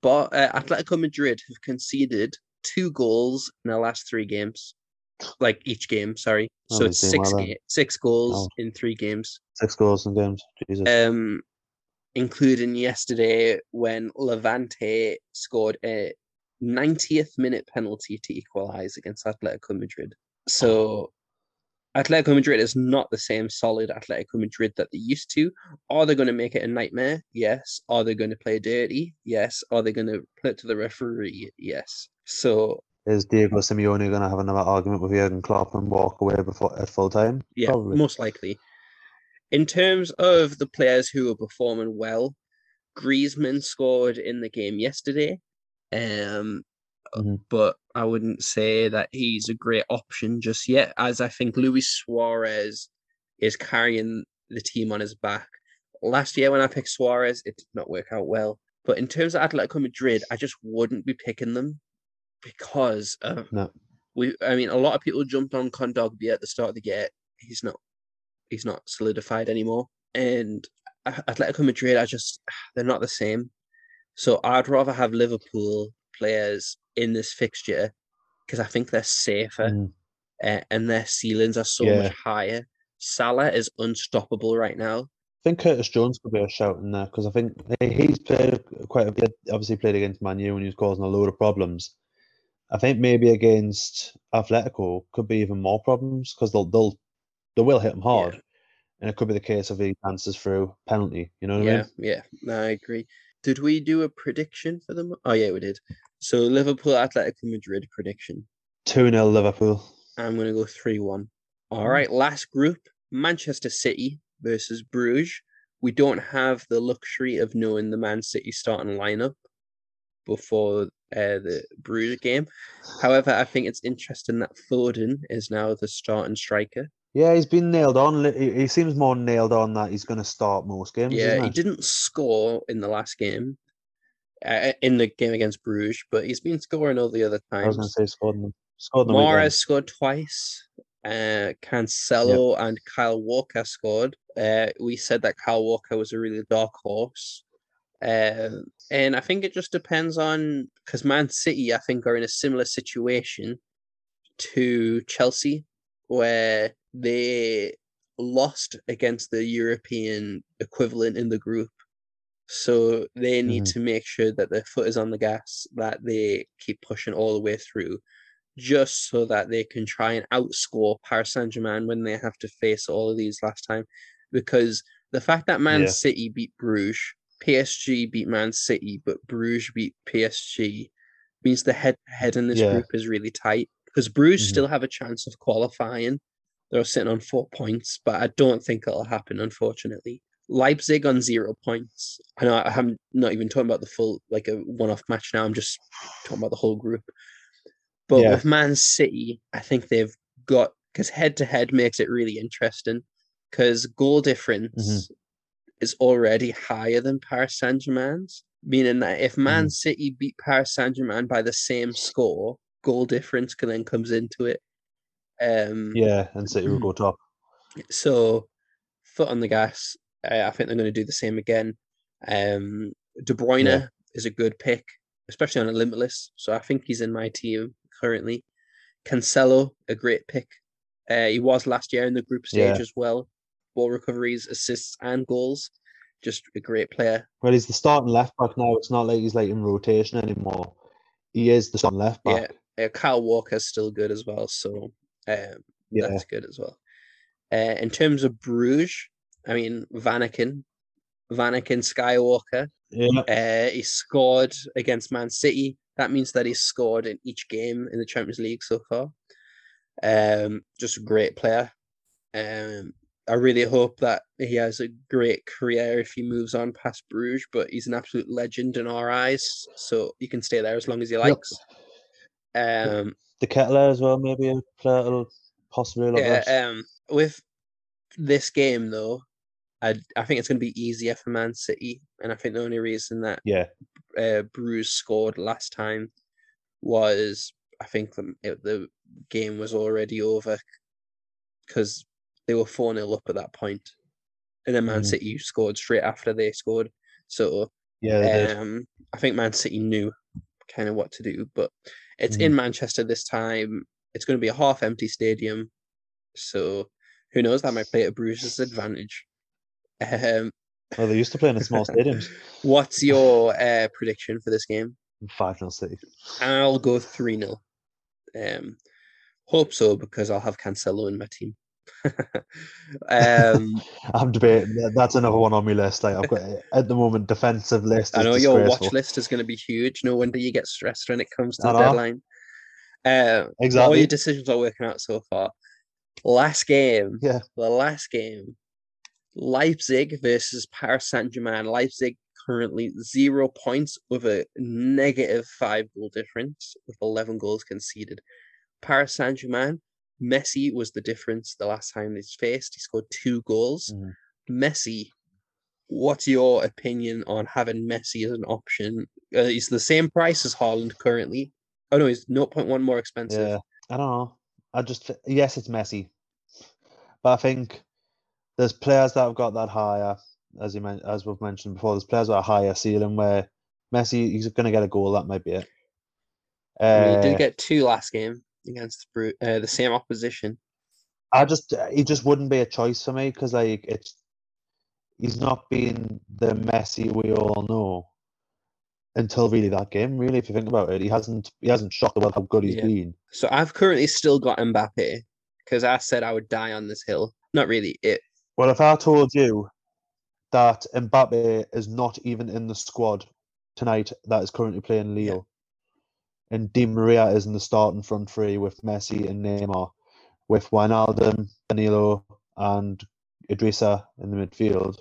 but uh, Atletico Madrid have conceded two goals in the last three games, like each game. Sorry, Oh, so it's six ga- six goals Oh. in three games. Six goals in games. Jesus. um, including yesterday when Levante scored a 90th minute penalty to equalize against Atletico Madrid. So Atletico Madrid is not the same solid Atletico Madrid that they used to. Are they going to make it a nightmare? Yes. Are they going to play dirty? Yes. Are they going to play it to the referee? Yes. So Is Diego Simeone going to have another argument with Jurgen Klopp and walk away before at full time? Yeah, Probably. most likely. In terms of the players who are performing well, Griezmann scored in the game yesterday. Um, Mhm. but I wouldn't say that he's a great option just yet, as I think Luis Suarez is carrying the team on his back. Last year when I picked Suarez, it did not work out well. But in terms of Atletico Madrid, I just wouldn't be picking them because of No. we I mean a lot of people jumped on Kondogbia at the start of the year. He's not he's not solidified anymore. And Atletico Madrid are just they're not the same. So I'd rather have Liverpool players in this fixture because I think they're safer Mm. uh, and their ceilings are so Yeah. much higher. Salah is unstoppable right now. I think Curtis Jones could be a shout in there because I think he's played quite a bit. Obviously, played against Man U and he was causing a load of problems. I think maybe against Atletico could be even more problems because they'll they'll they will hit him hard, and it could be the case of he dances through penalty. You know what I Yeah, mean? yeah, no, I agree. Did we do a prediction for them? Oh yeah, we did. So Liverpool Atletico Madrid prediction. Two 0 Liverpool. I'm going to go 3 1. All Mm. last group Manchester City versus Bruges. We don't have the luxury of knowing the Man City starting lineup before uh, the Bruges game. However, I think it's interesting that Foden is now the starting striker. Yeah, he's been nailed on. He, seems more nailed on that he's going to start most games. Yeah, he he? didn't score in the last game, uh, in the game against Bruges, but he's been scoring all the other times. I was going to say scored in the, scored in the weekend. Scored twice. Uh, Cancelo and Kyle Walker scored. Uh, we said that Kyle Walker was a really dark horse. Uh, and I think it just depends on because Man City, I think, are in a similar situation to Chelsea, where they lost against the European equivalent in the group. So they need Mhm. to make sure that their foot is on the gas, that they keep pushing all the way through, just so that they can try and outscore Paris Saint Germain when they have to face all of these last time. Because the fact that Man Yeah. City beat Bruges, PSG beat Man City, but Bruges beat PSG means the head head in this Yeah. group is really tight. Because Bruges Mhm. still have a chance of qualifying, They're sitting on four points, but I don't think it'll happen, unfortunately. Leipzig on zero points. I know I'm not even talking about the full like a one-off match now. I'm just talking about the whole group. But Yeah. with Man City, I think they've got because head-to-head makes it really interesting because goal difference mm-hmm. is already higher than Paris Saint Germain's, meaning that if Man mm-hmm. City beat Paris Saint Germain by the same score, goal difference can then comes into it. Um, Yeah, and City will go top. so foot on the gas. Uh, I think they're going to do the same again. Um, De Bruyne Yeah. is a good pick, especially on a limitless. So I think he's in my team currently. Cancelo, a great pick. Uh, he was last year in the group stage Yeah. as well. Ball recoveries, assists, and goals. Just a great player. Well, he's the starting left back now. It's not like he's like in rotation anymore. He is the starting left Yeah. back. Uh, Kyle Walker's still good as well, so um, Yeah. that's good as well. Uh, in terms of Bruges, I mean Vanaken, Vanaken Skywalker. Yeah. Uh, he scored against Man City. That means that he's scored in each game in the Champions League so far. Um, just a great player. Um, I really hope that he has a great career if he moves on past Bruges, but he's an absolute legend in our eyes, so he can stay there as long as he Yep. likes. Um, De Ketelaere as well, maybe a player that'll possibly look yeah, um, with this game though, I I think it's going to be easier for Man City, and I think the only reason that Yeah. uh, Bruges scored last time was I think the it, the game was already over because they were four 0 up at that point, and then Man Mhm. City scored straight after they scored. So Yeah, they um, I think Man City knew kind of what to do, but it's Mhm. in Manchester this time. It's going to be a half empty stadium, so who knows? That might play to Bruges's advantage. Um, Well, they used to play in small stadiums. what's your uh, prediction for this game? 5 0 City. I'll go 3 0. Um, hope so because I'll have Cancelo in my team. Um, I'm debating. that- That's another one on my list. Like I've got at the moment defensive list. I know your watch list is going to be huge. No wonder you get stressed when it comes to I the know. deadline. Uh, all your decisions are working out so far. Last game, Yeah. the last game, Leipzig versus Paris Saint Germain. Leipzig currently zero points with a negative five goal difference with 11 goals conceded. Paris Saint Germain, Messi was the difference the last time they faced. He scored two goals. Mhm. Messi, what's your opinion on having Messi as an option? Uh, he's the same price as Haaland currently. Oh no, he's 0.1 more expensive. Yeah. I don't know. I just yes, it's messy, but I think there's players that have got that higher, as you men- as we've mentioned before. There's players with a higher ceiling where Messi he's going to get a goal. That might be it. I mean, he Uh, did get two last game against Bru- uh, the same opposition. I just he just wouldn't be a choice for me because like it's he's not been the Messi we all know until really that game. Really, if you think about it, he hasn't he hasn't shocked the world how good he's Yeah. been. So I've currently still got Mbappe because I said I would die on this hill. Not really. It Well, if I told you that Mbappe is not even in the squad tonight that is currently playing Lille, and Di Maria is in the starting front three with Messi and Neymar, with Wijnaldum, Danilo, and Idrissa in the midfield,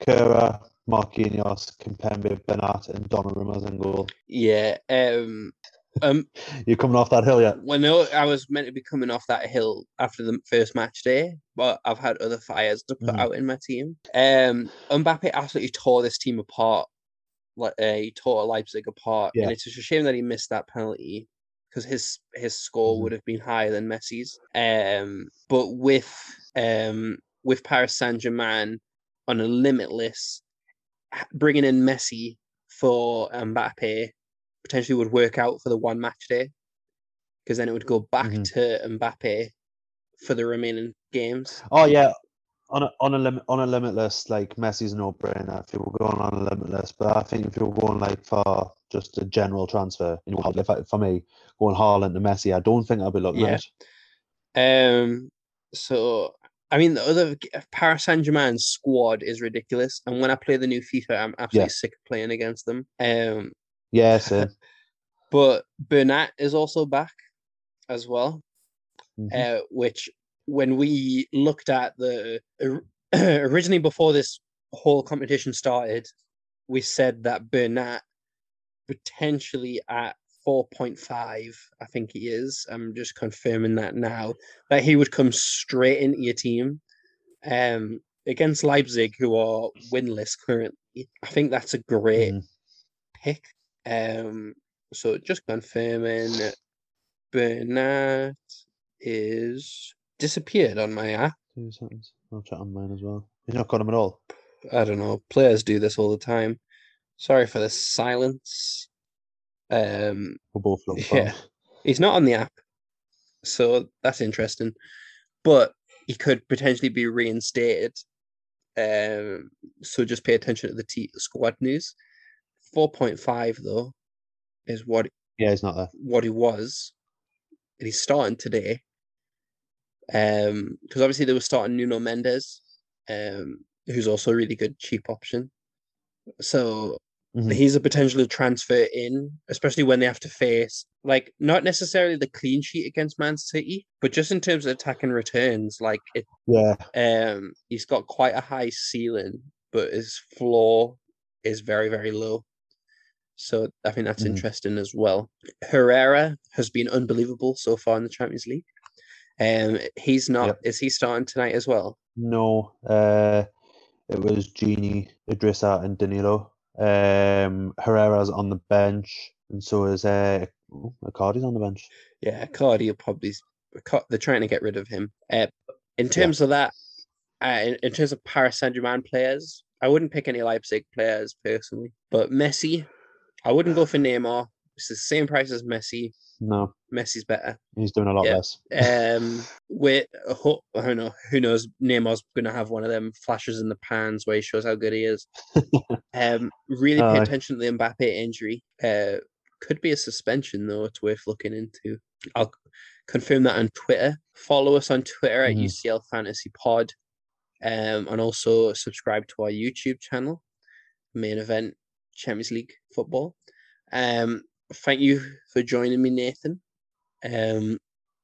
Kura, Marquinhos, Kimpembe, Bernat, and Donnarumma as in goal. yeah. Um. Um. You coming off that hill yet? Well, no, I was meant to be coming off that hill after the first match day, but I've had other fires to put Mhm. out in my team. Um. Mbappe absolutely tore this team apart. Like uh, he tore Leipzig apart, Yeah. and it's just a shame that he missed that penalty because his his score Mhm. would have been higher than Messi's. Um. But with um with Paris Saint Germain on a limitless, bringing in Messi for Mbappe potentially would work out for the one match day because then it would go back Mhm. to Mbappe for the remaining games. Oh yeah, on a on a lim- on a limitless like Messi's no brainer if you were going on a limitless. But I think if you were going like for just a general transfer, you know, if I, for me going Haaland to Messi, I don't think I'd be looking Yeah. at. Um, so I mean, the other Paris Saint Germain's squad is ridiculous, and when I play the new FIFA, I'm absolutely sick of playing against them. Um, Yeah, same. but Bernat is also back as well, Mhm. uh, which when we looked at the originally before this whole competition started, we said that Bernat potentially at 4.5, I think he is. I'm just confirming that now. That he would come straight into your team. Um against Leipzig, who are winless currently. I think that's a great mm. pick. Um so just confirming Bernat is disappeared on my app. Two seconds. I'll chat on mine as well. You've not got him at all. I don't know. Players do this all the time. Sorry for the silence. Um, We're both yeah, he's not on the app, so that's interesting. But he could potentially be reinstated. Um, so just pay attention to the t- squad news. Four point five though is what. Yeah, he's not there. What he was, and he's starting today. Um, because obviously they were starting Nuno Mendes, um, who's also a really good cheap option. So mm-hmm. he's a potential transfer in, especially when they have to face like not necessarily the clean sheet against Man City, but just in terms of attacking returns, like it. Yeah. Um, he's got quite a high ceiling, but his floor is very very low. So I think that's mm-hmm. interesting as well. Herrera has been unbelievable so far in the Champions League. Um, he's not. Yep. Is he starting tonight as well? No. Uh, it was Gini, Idrissa, and Danilo. Um, Herrera's on the bench, and so is uh, Icardi's on the bench. Yeah, Cardi will probably. They're trying to get rid of him. Uh, in terms yeah. of that, uh, in, in terms of Paris Saint Germain players, I wouldn't pick any Leipzig players personally, but Messi, I wouldn't go for Neymar. It's the same price as Messi. No, Messi's better. He's doing a lot yeah. less. um, with I don't know who knows. Neymar's going to have one of them flashes in the pans where he shows how good he is. um, really pay attention to the Mbappe injury. Uh, could be a suspension though. It's worth looking into. I'll confirm that on Twitter. Follow us on Twitter at mm. UCL Fantasy Pod, um, and also subscribe to our YouTube channel, main event Champions League football. Um, thank you for joining me, Nathan. Um,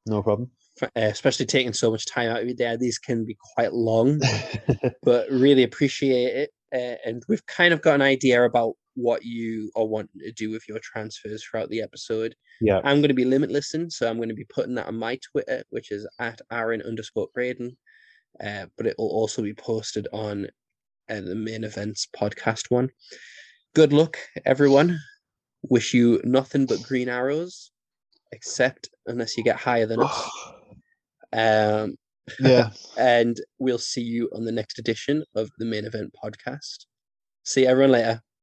no problem. For, uh, especially taking so much time out of your day. These can be quite long, but really appreciate it. Uh, and we've kind of got an idea about what you are wanting to do with your transfers throughout the episode. Yeah. I'm going to be limitlessing, so I'm going to be putting that on my Twitter, which is at Aaron underscore Braden. Uh, but it will also be posted on uh, the main events podcast one. Good luck, everyone wish you nothing but green arrows, except unless you get higher than us. Um, yeah. and we'll see you on the next edition of the main event podcast. See everyone later.